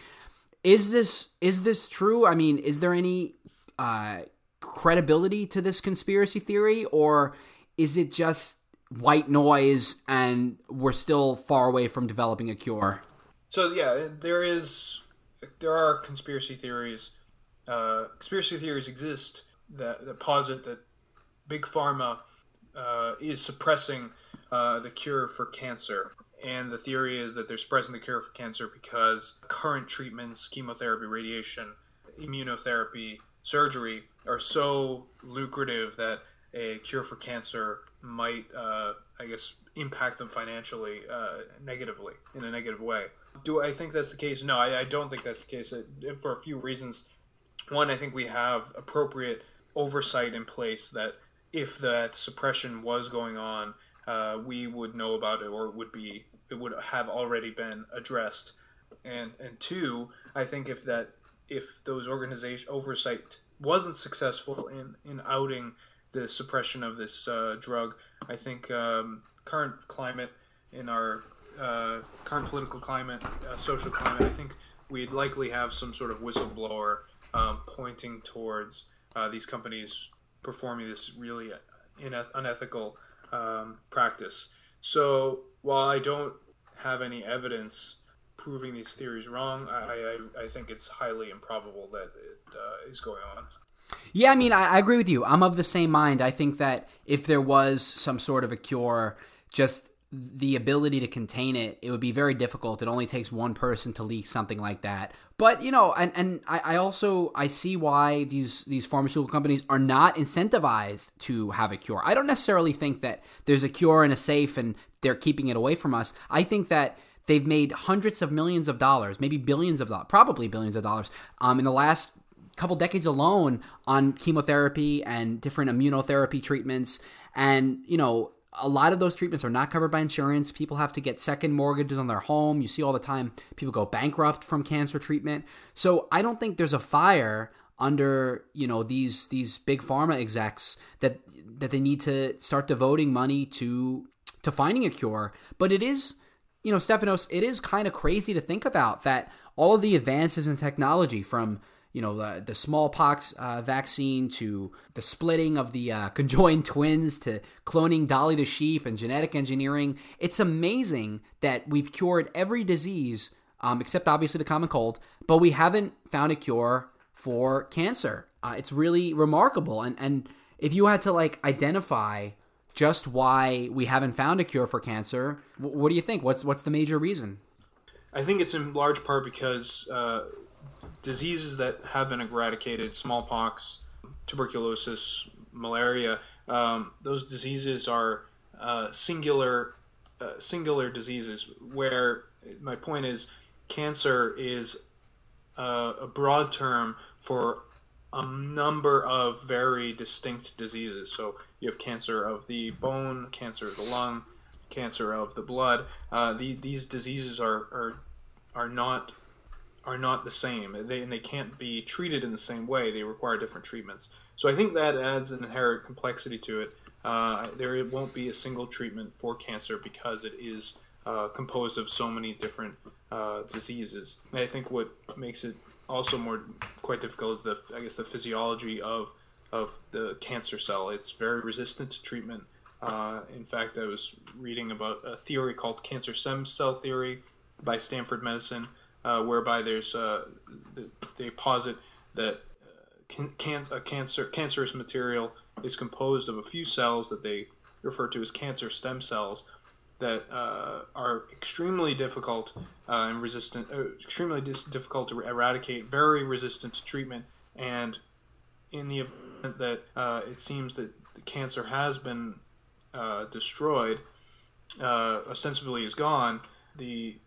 Is this is this true? I mean, is there any uh, credibility to this conspiracy theory, or is it just white noise and we're still far away from developing a cure. So yeah, there is there are conspiracy theories. Uh, conspiracy theories exist that, that posit that big pharma uh, is suppressing uh, the cure for cancer, and the theory is that they're suppressing the cure for cancer because current treatments, chemotherapy, radiation, immunotherapy, surgery, are so lucrative that a cure for cancer might, uh, I guess, impact them financially uh, negatively in a negative way. Do I think that's the case? No, I, I don't think that's the case for a few reasons. One, I think we have appropriate oversight in place that if that suppression was going on, uh, we would know about it or it would be it would have already been addressed. And and two, I think if that if those organization oversight wasn't successful in in outing the suppression of this uh, drug, I think um, current climate in our uh, current political climate, uh, social climate, I think we'd likely have some sort of whistleblower um, pointing towards uh, these companies performing this really ineth- unethical um, practice. So while I don't have any evidence proving these theories wrong, I, I, I think it's highly improbable that it uh, is going on. Yeah, I mean, I, I agree with you. I'm of the same mind. I think that if there was some sort of a cure, just the ability to contain it, it would be very difficult. It only takes one person to leak something like that. But you know, and and I, I also I see why these these pharmaceutical companies are not incentivized to have a cure. I don't necessarily think that there's a cure in a safe and they're keeping it away from us. I think that they've made hundreds of millions of dollars, maybe billions of dollars, probably billions of dollars, um, in the last couple decades alone on chemotherapy and different immunotherapy treatments. And, you know, a lot of those treatments are not covered by insurance. People have to get second mortgages on their home. You see all the time people go bankrupt from cancer treatment. So I don't think there's a fire under you know these these big pharma execs that that they need to start devoting money to to finding a cure. But it is you know Stephanos, it is kind of crazy to think about that all of the advances in technology from you know the the smallpox uh, vaccine to the splitting of the uh, conjoined twins to cloning Dolly the sheep and genetic engineering. It's amazing that we've cured every disease um, except obviously the common cold, but we haven't found a cure for cancer. Uh, it's really remarkable, and and if you had to like identify just why we haven't found a cure for cancer, what do you think? What's what's the major reason? I think it's in large part because uh, diseases that have been eradicated, smallpox, tuberculosis, malaria, um, those diseases are uh, singular uh, singular diseases. Where my point is, cancer is uh, a broad term for a number of very distinct diseases. So you have cancer of the bone, cancer of the lung, cancer of the blood. Uh, the, these diseases are, are are not are not the same. They, and they can't be treated in the same way. They require different treatments. So I think that adds an inherent complexity to it. Uh, there won't be a single treatment for cancer because it is uh, composed of so many different uh, diseases. And I think what makes it also more quite difficult is the I guess the physiology of of the cancer cell. It's very resistant to treatment. Uh, in fact, I was reading about a theory called cancer stem cell theory by Stanford Medicine, uh, whereby there's uh, they posit that uh, can, a cancer cancerous material is composed of a few cells that they refer to as cancer stem cells that uh, are extremely difficult uh, and resistant, uh, extremely dis- difficult to eradicate, very resistant to treatment, and in the event that it seems that the cancer has been destroyed, ostensibly is gone, the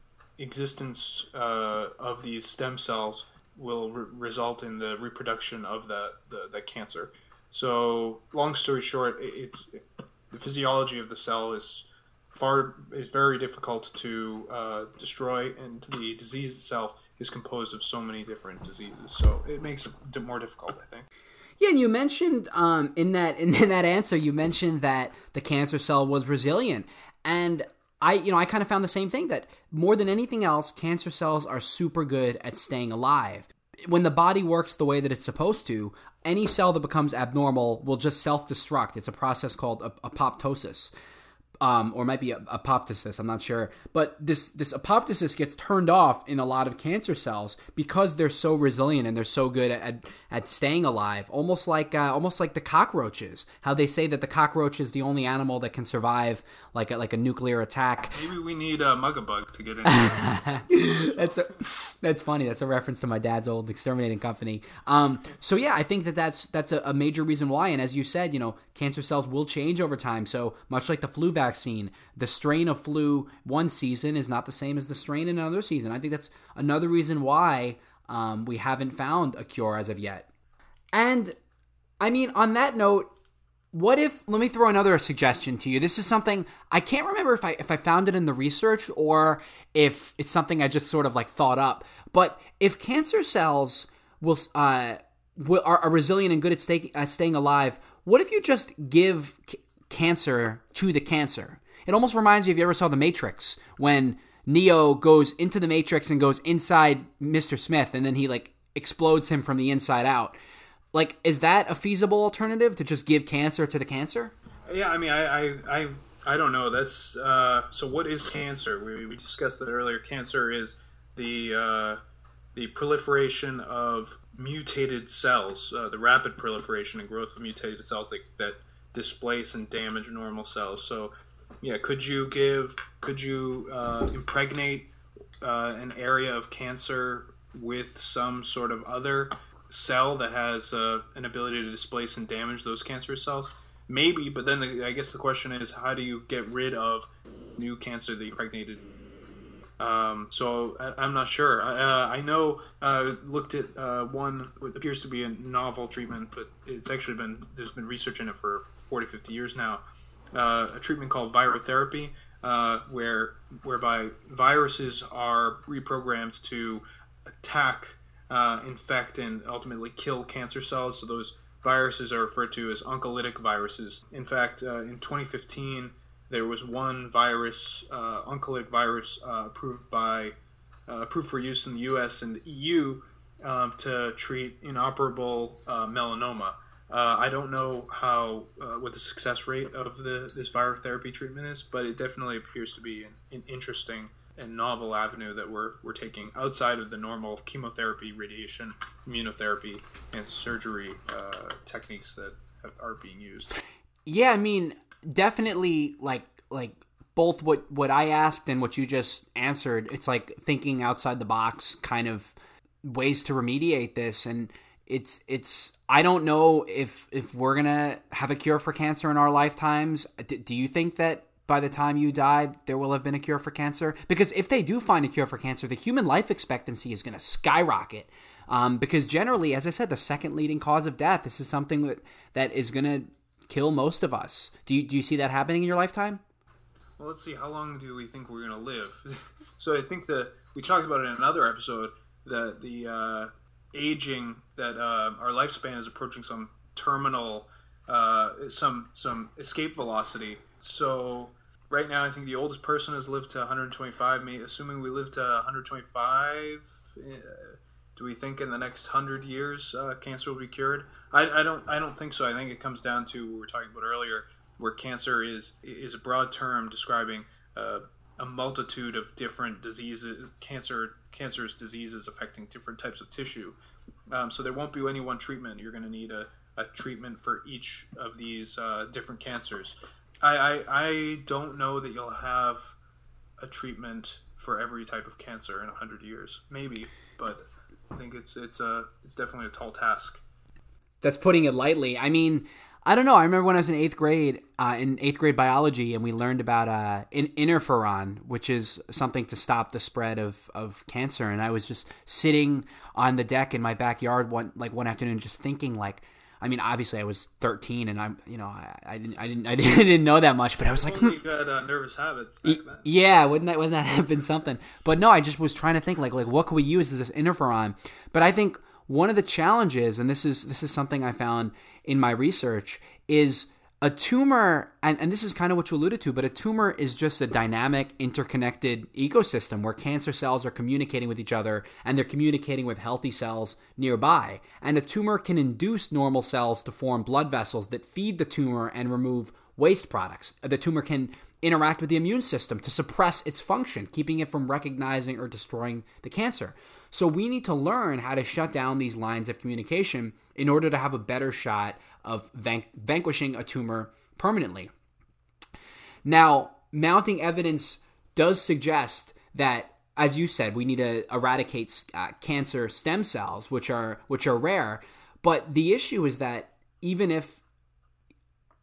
existence uh, of these stem cells will re- result in the reproduction of the, the, the, cancer. So, long story short, it, it's it, the physiology of the cell is far is very difficult to uh, destroy, and the disease itself is composed of so many different diseases. So it makes it more difficult, I think. Yeah, and you mentioned um, in that in, in that answer, you mentioned that the cancer cell was resilient, and I, you know, I kind of found the same thing that more than anything else, cancer cells are super good at staying alive. When the body works the way that it's supposed to, any cell that becomes abnormal will just self destruct. It's a process called apoptosis. Um, or might be apoptosis. I'm not sure, but this this apoptosis gets turned off in a lot of cancer cells because they're so resilient and they're so good at at staying alive. Almost like uh, almost like the cockroaches. How they say that the cockroach is the only animal that can survive like a, like a nuclear attack. Maybe we need a Mugabug to get in. that's a, that's funny. That's a reference to my dad's old exterminating company. Um, so yeah, I think that that's that's a, a major reason why. And as you said, you know, cancer cells will change over time. So much like the flu vaccine, the strain of flu one season is not the same as the strain in another season. I think that's another reason why um, we haven't found a cure as of yet. And I mean, on that note, what if let me throw another suggestion to you this is something i can't remember if i if i found it in the research or if it's something i just sort of like thought up but if cancer cells will uh will, are, are resilient and good at stay, uh, staying alive what if you just give cancer to the cancer it almost reminds me if you ever saw the matrix when neo goes into the matrix and goes inside mr smith and then he like explodes him from the inside out like, is that a feasible alternative to just give cancer to the cancer? Yeah, I mean, I, I, I, I don't know. That's uh, so. What is cancer? We, we discussed that earlier. Cancer is the uh, the proliferation of mutated cells, uh, the rapid proliferation and growth of mutated cells that, that displace and damage normal cells. So, yeah, could you give? Could you uh, impregnate uh, an area of cancer with some sort of other cell that has uh, an ability to displace and damage those cancerous cells? Maybe, but then the, I guess the question is, how do you get rid of new cancer that you impregnated? Um, so I, am not sure. Uh, I know uh, looked at uh, one what appears to be a novel treatment, but it's actually been there's been research in it for 40, 50 years now. Uh, a treatment called virotherapy, uh, where whereby viruses are reprogrammed to attack uh, infect and ultimately kill cancer cells. So those viruses are referred to as oncolytic viruses. In fact, uh, in 2015, there was one virus, uh, oncolytic virus, approved by approved for use in the U.S. and the EU um, to treat inoperable uh, melanoma. I don't know how what the success rate of the this virotherapy treatment is, but it definitely appears to be an, an interesting and novel avenue that we're, we're taking outside of the normal chemotherapy, radiation, immunotherapy, and surgery uh, techniques that have, are being used. Yeah, I mean, definitely like like both what what I asked and what you just answered. It's like thinking outside the box, kind of ways to remediate this, and it's it's. I don't know if if we're gonna have a cure for cancer in our lifetimes. D- do you think that by the time you die, there will have been a cure for cancer? Because if they do find a cure for cancer, the human life expectancy is to skyrocket. Um, because generally, as I said, the second leading cause of death, this is something that, that is to kill most of us. Do you, do you see that happening in your lifetime? Well, let's see. How long do we think we're to live? so I think that we talked about it in another episode that the uh, aging, that uh, our lifespan is approaching some terminal, uh, some some escape velocity. So right now, I think the oldest person has lived to 125. Me, assuming we live to 125, uh, do we think in the next hundred years uh, cancer will be cured? I, I, don't. I don't think so. I think it comes down to what we were talking about earlier, where cancer is is a broad term describing uh, a multitude of different diseases, cancer, cancerous diseases affecting different types of tissue. Um, so there won't be any one treatment. You're going to need a, a treatment for each of these uh, different cancers. I, I, I don't know that you'll have a treatment for every type of cancer in hundred years. Maybe, but I think it's it's a it's definitely a tall task. That's putting it lightly. I mean, I don't know. I remember when I was in eighth grade, uh, in eighth grade biology, and we learned about uh, in interferon, which is something to stop the spread of, of cancer. And I was just sitting on the deck in my backyard one like one afternoon, just thinking like I mean, obviously, I was 13, and I'm, you know, I, I didn't, I didn't, I didn't know that much, but I was like, you got uh, nervous habits. yeah, wouldn't that, wouldn't that have been something? But no, I just was trying to think, like, like what could we use as this interferon? But I think one of the challenges, and this is this is something I found in my research, is a tumor, and, and this is kind of what you alluded to, but a tumor is just a dynamic, interconnected ecosystem where cancer cells are communicating with each other and they're communicating with healthy cells nearby. And a tumor can induce normal cells to form blood vessels that feed the tumor and remove waste products. The tumor can interact with the immune system to suppress its function, keeping it from recognizing or destroying the cancer. So we need to learn how to shut down these lines of communication in order to have a better shot of van- vanquishing a tumor permanently. Now, mounting evidence does suggest that, as you said, we need to eradicate uh, cancer stem cells, which are which are rare. But the issue is that even if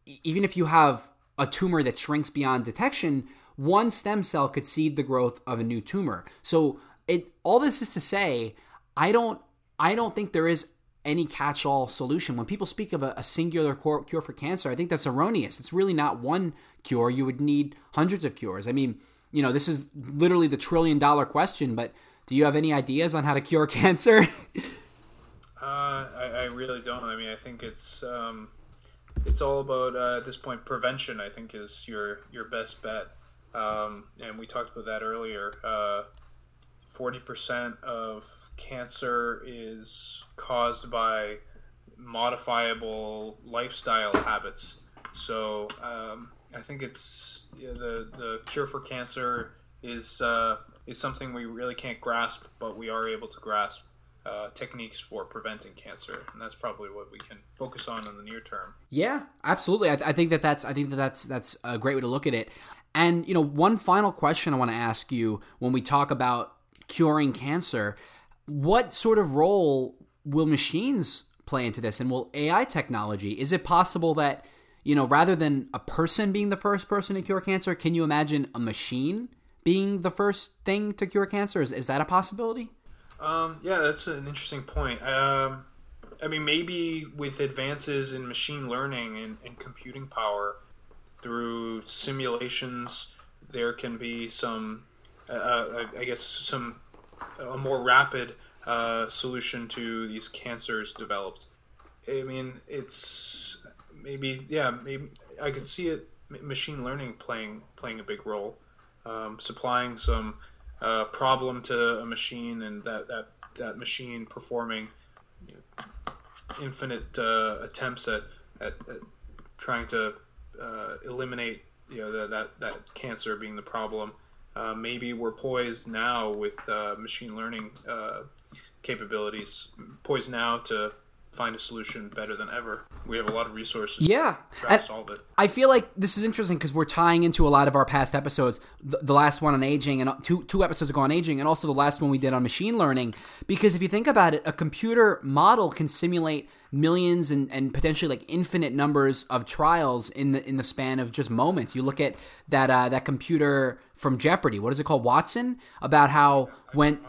even if you have a tumor that shrinks beyond detection, one stem cell could seed the growth of a new tumor. So it all this is to say, I don't I don't think there is any catch-all solution. When people speak of a, a singular cure for cancer, I think that's erroneous. It's really not one cure. You would need hundreds of cures. I mean, you know, this is literally the trillion dollar question, but do you have any ideas on how to cure cancer? Uh, I, I, really don't. I mean, I think it's um, it's all about uh, at this point prevention. I think is your your best bet. Um, and we talked about that earlier. Uh, forty percent of cancer is caused by modifiable lifestyle habits. So um, I think it's yeah, the the cure for cancer is uh, is something we really can't grasp, but we are able to grasp uh, techniques for preventing cancer, and that's probably what we can focus on in the near term. Yeah, absolutely. I, th- I think that that's I think that that's that's a great way to look at it. And you know, one final question I want to ask you when we talk about curing cancer, what sort of role will machines play into this, and will AI technology? Is it possible that you know, rather than a person being the first person to cure cancer, can you imagine a machine being the first thing to cure cancer? Is, is that a possibility? Um, yeah, that's an interesting point. Um, I mean, maybe with advances in machine learning and, and computing power through simulations, there can be some, uh, uh I guess, some a more rapid uh, solution to these cancers developed. I mean, it's maybe yeah, maybe I can see it machine learning playing playing a big role, um, supplying some uh, problem to a machine and that that that machine performing you know, infinite uh, attempts at, at, at, trying to uh, eliminate you know that that cancer being the problem. Uh, maybe we're poised now with uh, machine learning uh, capabilities, poised now to find a solution better than ever. We have a lot of resources. Yeah, to try to solve it. I feel like this is interesting because we're tying into a lot of our past episodes. The, the, last one on aging and two two episodes ago on aging, and also the last one we did on machine learning. Because if you think about it, a computer model can simulate millions and, and potentially like infinite numbers of trials in the in the span of just moments. You look at that uh, that computer from Jeopardy. What is it called, Watson? About how when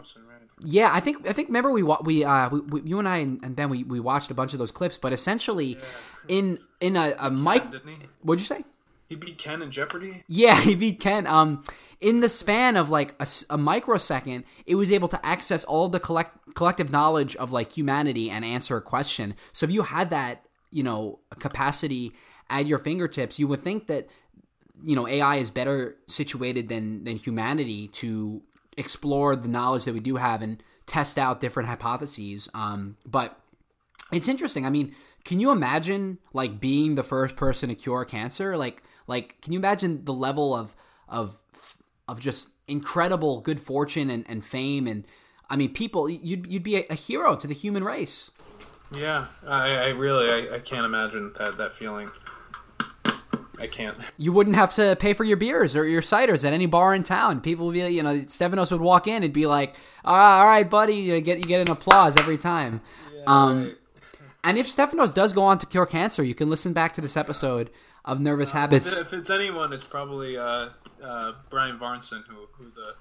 yeah, I think I think remember we we uh we, we, you and I and, and Ben we, we watched a bunch of those clips, but essentially yeah. in in a, a mic, what'd you say? He beat Ken in Jeopardy. Yeah, he beat Ken. Um, in the span of like a, a microsecond, it was able to access all the collect collective knowledge of like humanity and answer a question. So if you had that, you know, capacity at your fingertips, you would think that you know AI is better situated than than humanity to explore the knowledge that we do have and test out different hypotheses. Um, but it's interesting. I mean, can you imagine like being the first person to cure cancer? Like, like, can you imagine the level of of of just incredible good fortune and, and fame and I mean, people, you'd you'd be a, hero to the human race. Yeah, I, I really I, I can't imagine that that feeling. I can't. You wouldn't have to pay for your beers or your ciders at any bar in town. People would be, you know, Stefanos would walk in and be like, "All right, all right buddy," you get you get an applause every time. Yeah, um, right. And if Stefanos does go on to cure cancer, you can listen back to this episode of Nervous uh, Habits. If it's anyone, it's probably uh, uh, Brian Varnson, who, who the,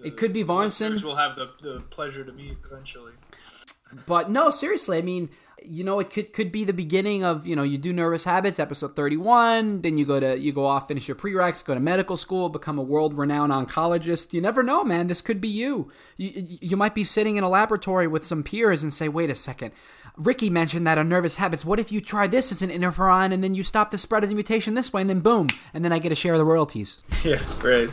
the, It could be Varnson. We'll have the, the pleasure to meet eventually. But no, seriously, I mean, you know, it could could be the beginning of you know you do nervous habits episode thirty one. Then you go to you go off, finish your prereqs, go to medical school, become a world renowned oncologist. You never know, man. This could be you. You you might be sitting in a laboratory with some peers and say, wait a second. Ricky mentioned that on nervous habits. What if you try this as an interferon and then you stop the spread of the mutation this way and then boom, and then I get a share of the royalties. Yeah, great.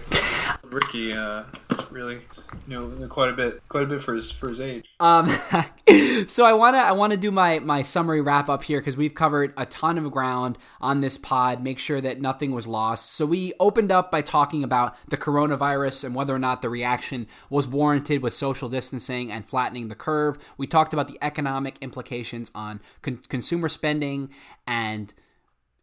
Ricky, uh, really knew, know, quite a bit, quite a bit for his for his age. Um, so I wanna I wanna do my my summary wrap up here because we've covered a ton of ground on this pod. Make sure that nothing was lost. So we opened up by talking about the coronavirus and whether or not the reaction was warranted with social distancing and flattening the curve. We talked about the economic implications on con- consumer spending and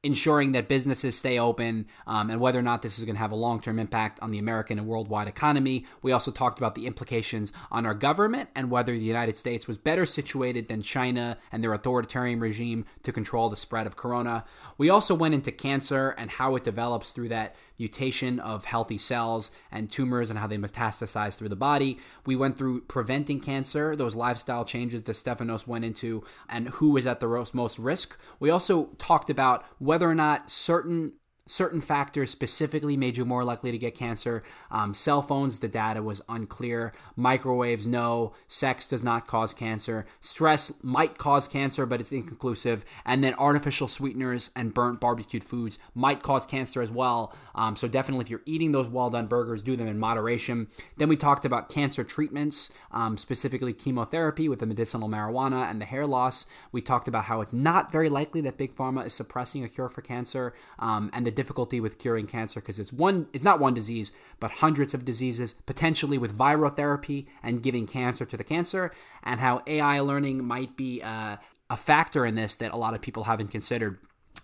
ensuring that businesses stay open um, and whether or not this is going to have a long term impact on the American and worldwide economy. We also talked about the implications on our government and whether the United States was better situated than China and their authoritarian regime to control the spread of corona. We also went into cancer and how it develops through that mutation of healthy cells and tumors and how they metastasize through the body. We went through preventing cancer, those lifestyle changes that Stephanos went into, and who is at the most risk. We also talked about whether or not certain certain factors specifically made you more likely to get cancer. Um, cell phones, the data was unclear. Microwaves, no. Sex does not cause cancer. Stress might cause cancer, but it's inconclusive. And then artificial sweeteners and burnt barbecued foods might cause cancer as well. Um, so definitely, if you're eating those well done burgers, do them in moderation. Then we talked about cancer treatments, um, specifically chemotherapy with the medicinal marijuana and the hair loss. We talked about how it's not very likely that big pharma is suppressing a cure for cancer um, and the difficulty with curing cancer because it's one it's not one disease but hundreds of diseases potentially with virotherapy and giving cancer to the cancer and how AI learning might be uh, a factor in this that a lot of people haven't considered.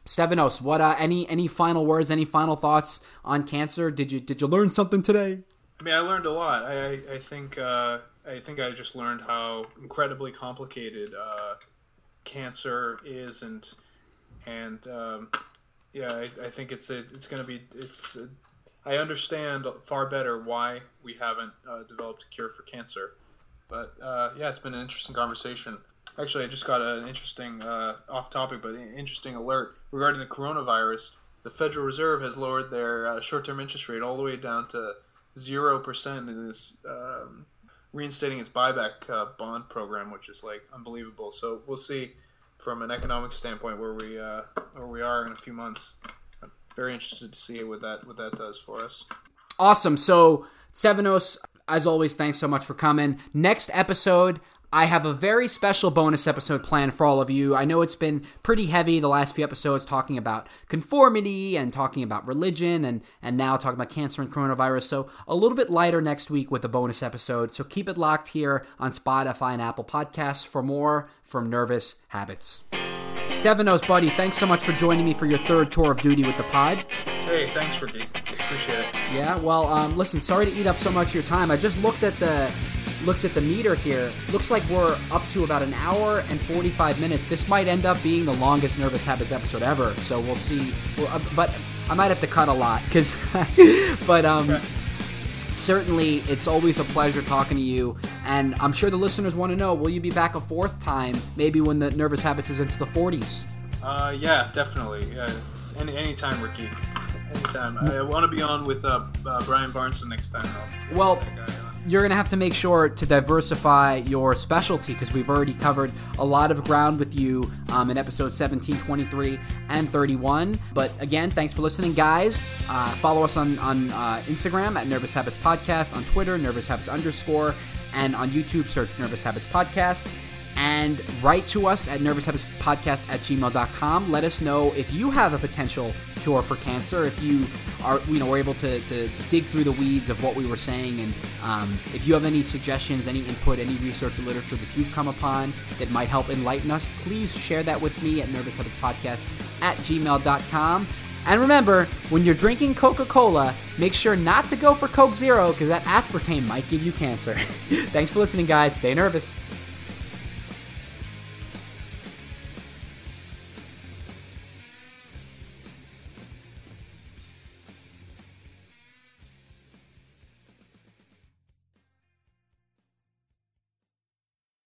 Stefanos, what uh, any any final words, any final thoughts on cancer? Did you did you learn something today? I mean, I learned a lot. I, I think uh, I think I just learned how incredibly complicated uh, cancer is, and and um, yeah, I, I think it's a, it's going to be it's. A, I understand far better why we haven't uh, developed a cure for cancer, but uh, yeah, it's been an interesting conversation. Actually, I just got an interesting uh, off topic, but interesting alert regarding the coronavirus. The Federal Reserve has lowered their uh, short-term interest rate all the way down to zero percent in this um, reinstating its buyback uh, bond program, which is like unbelievable. So we'll see from an economic standpoint where we uh, where we are in a few months. I'm very interested to see what that what that does for us. Awesome. So Stefanos, as always, thanks so much for coming. Next episode, I have a very special bonus episode planned for all of you. I know it's been pretty heavy the last few episodes talking about conformity and talking about religion and and now talking about cancer and coronavirus. So a little bit lighter next week with a bonus episode. So keep it locked here on Spotify and Apple Podcasts for more from Nervous Habits. Stefanos, buddy, thanks so much for joining me for your third tour of duty with the pod. Hey, thanks, Ricky. Appreciate it. Yeah, well, um, listen, sorry to eat up so much of your time. I just looked at the looked at the meter here. Looks like we're up to about an hour and 45 minutes. This might end up being the longest Nervous Habits episode ever. So we'll see. Well, uh, but I might have to cut a lot because, but um, certainly it's always a pleasure talking to you. And I'm sure the listeners want to know: Will you be back a fourth time? Maybe when the Nervous Habits is into the 40s. Uh, yeah, definitely. Yeah, any anytime, Ricky. Anytime. I want to be on with uh, uh, Brian Barnson next time. Though. Well, you're going to have to make sure to diversify your specialty because we've already covered a lot of ground with you um, in episode 17, 23, and 31. But again, thanks for listening, guys. Uh, follow us on, on uh, Instagram at Nervous Habits Podcast, on Twitter, Nervous Habits underscore, and on YouTube, search Nervous Habits Podcast and write to us at nervoushabitspodcast at gmail.com. Let us know if you have a potential cure for cancer, if you are, you know, were able to, to dig through the weeds of what we were saying, and um, if you have any suggestions, any input, any research or literature that you've come upon that might help enlighten us, please share that with me at nervoushabitspodcast at gmail.com. And remember, when you're drinking Coca Cola, make sure not to go for Coke Zero because that aspartame might give you cancer. Thanks for listening, guys. Stay nervous.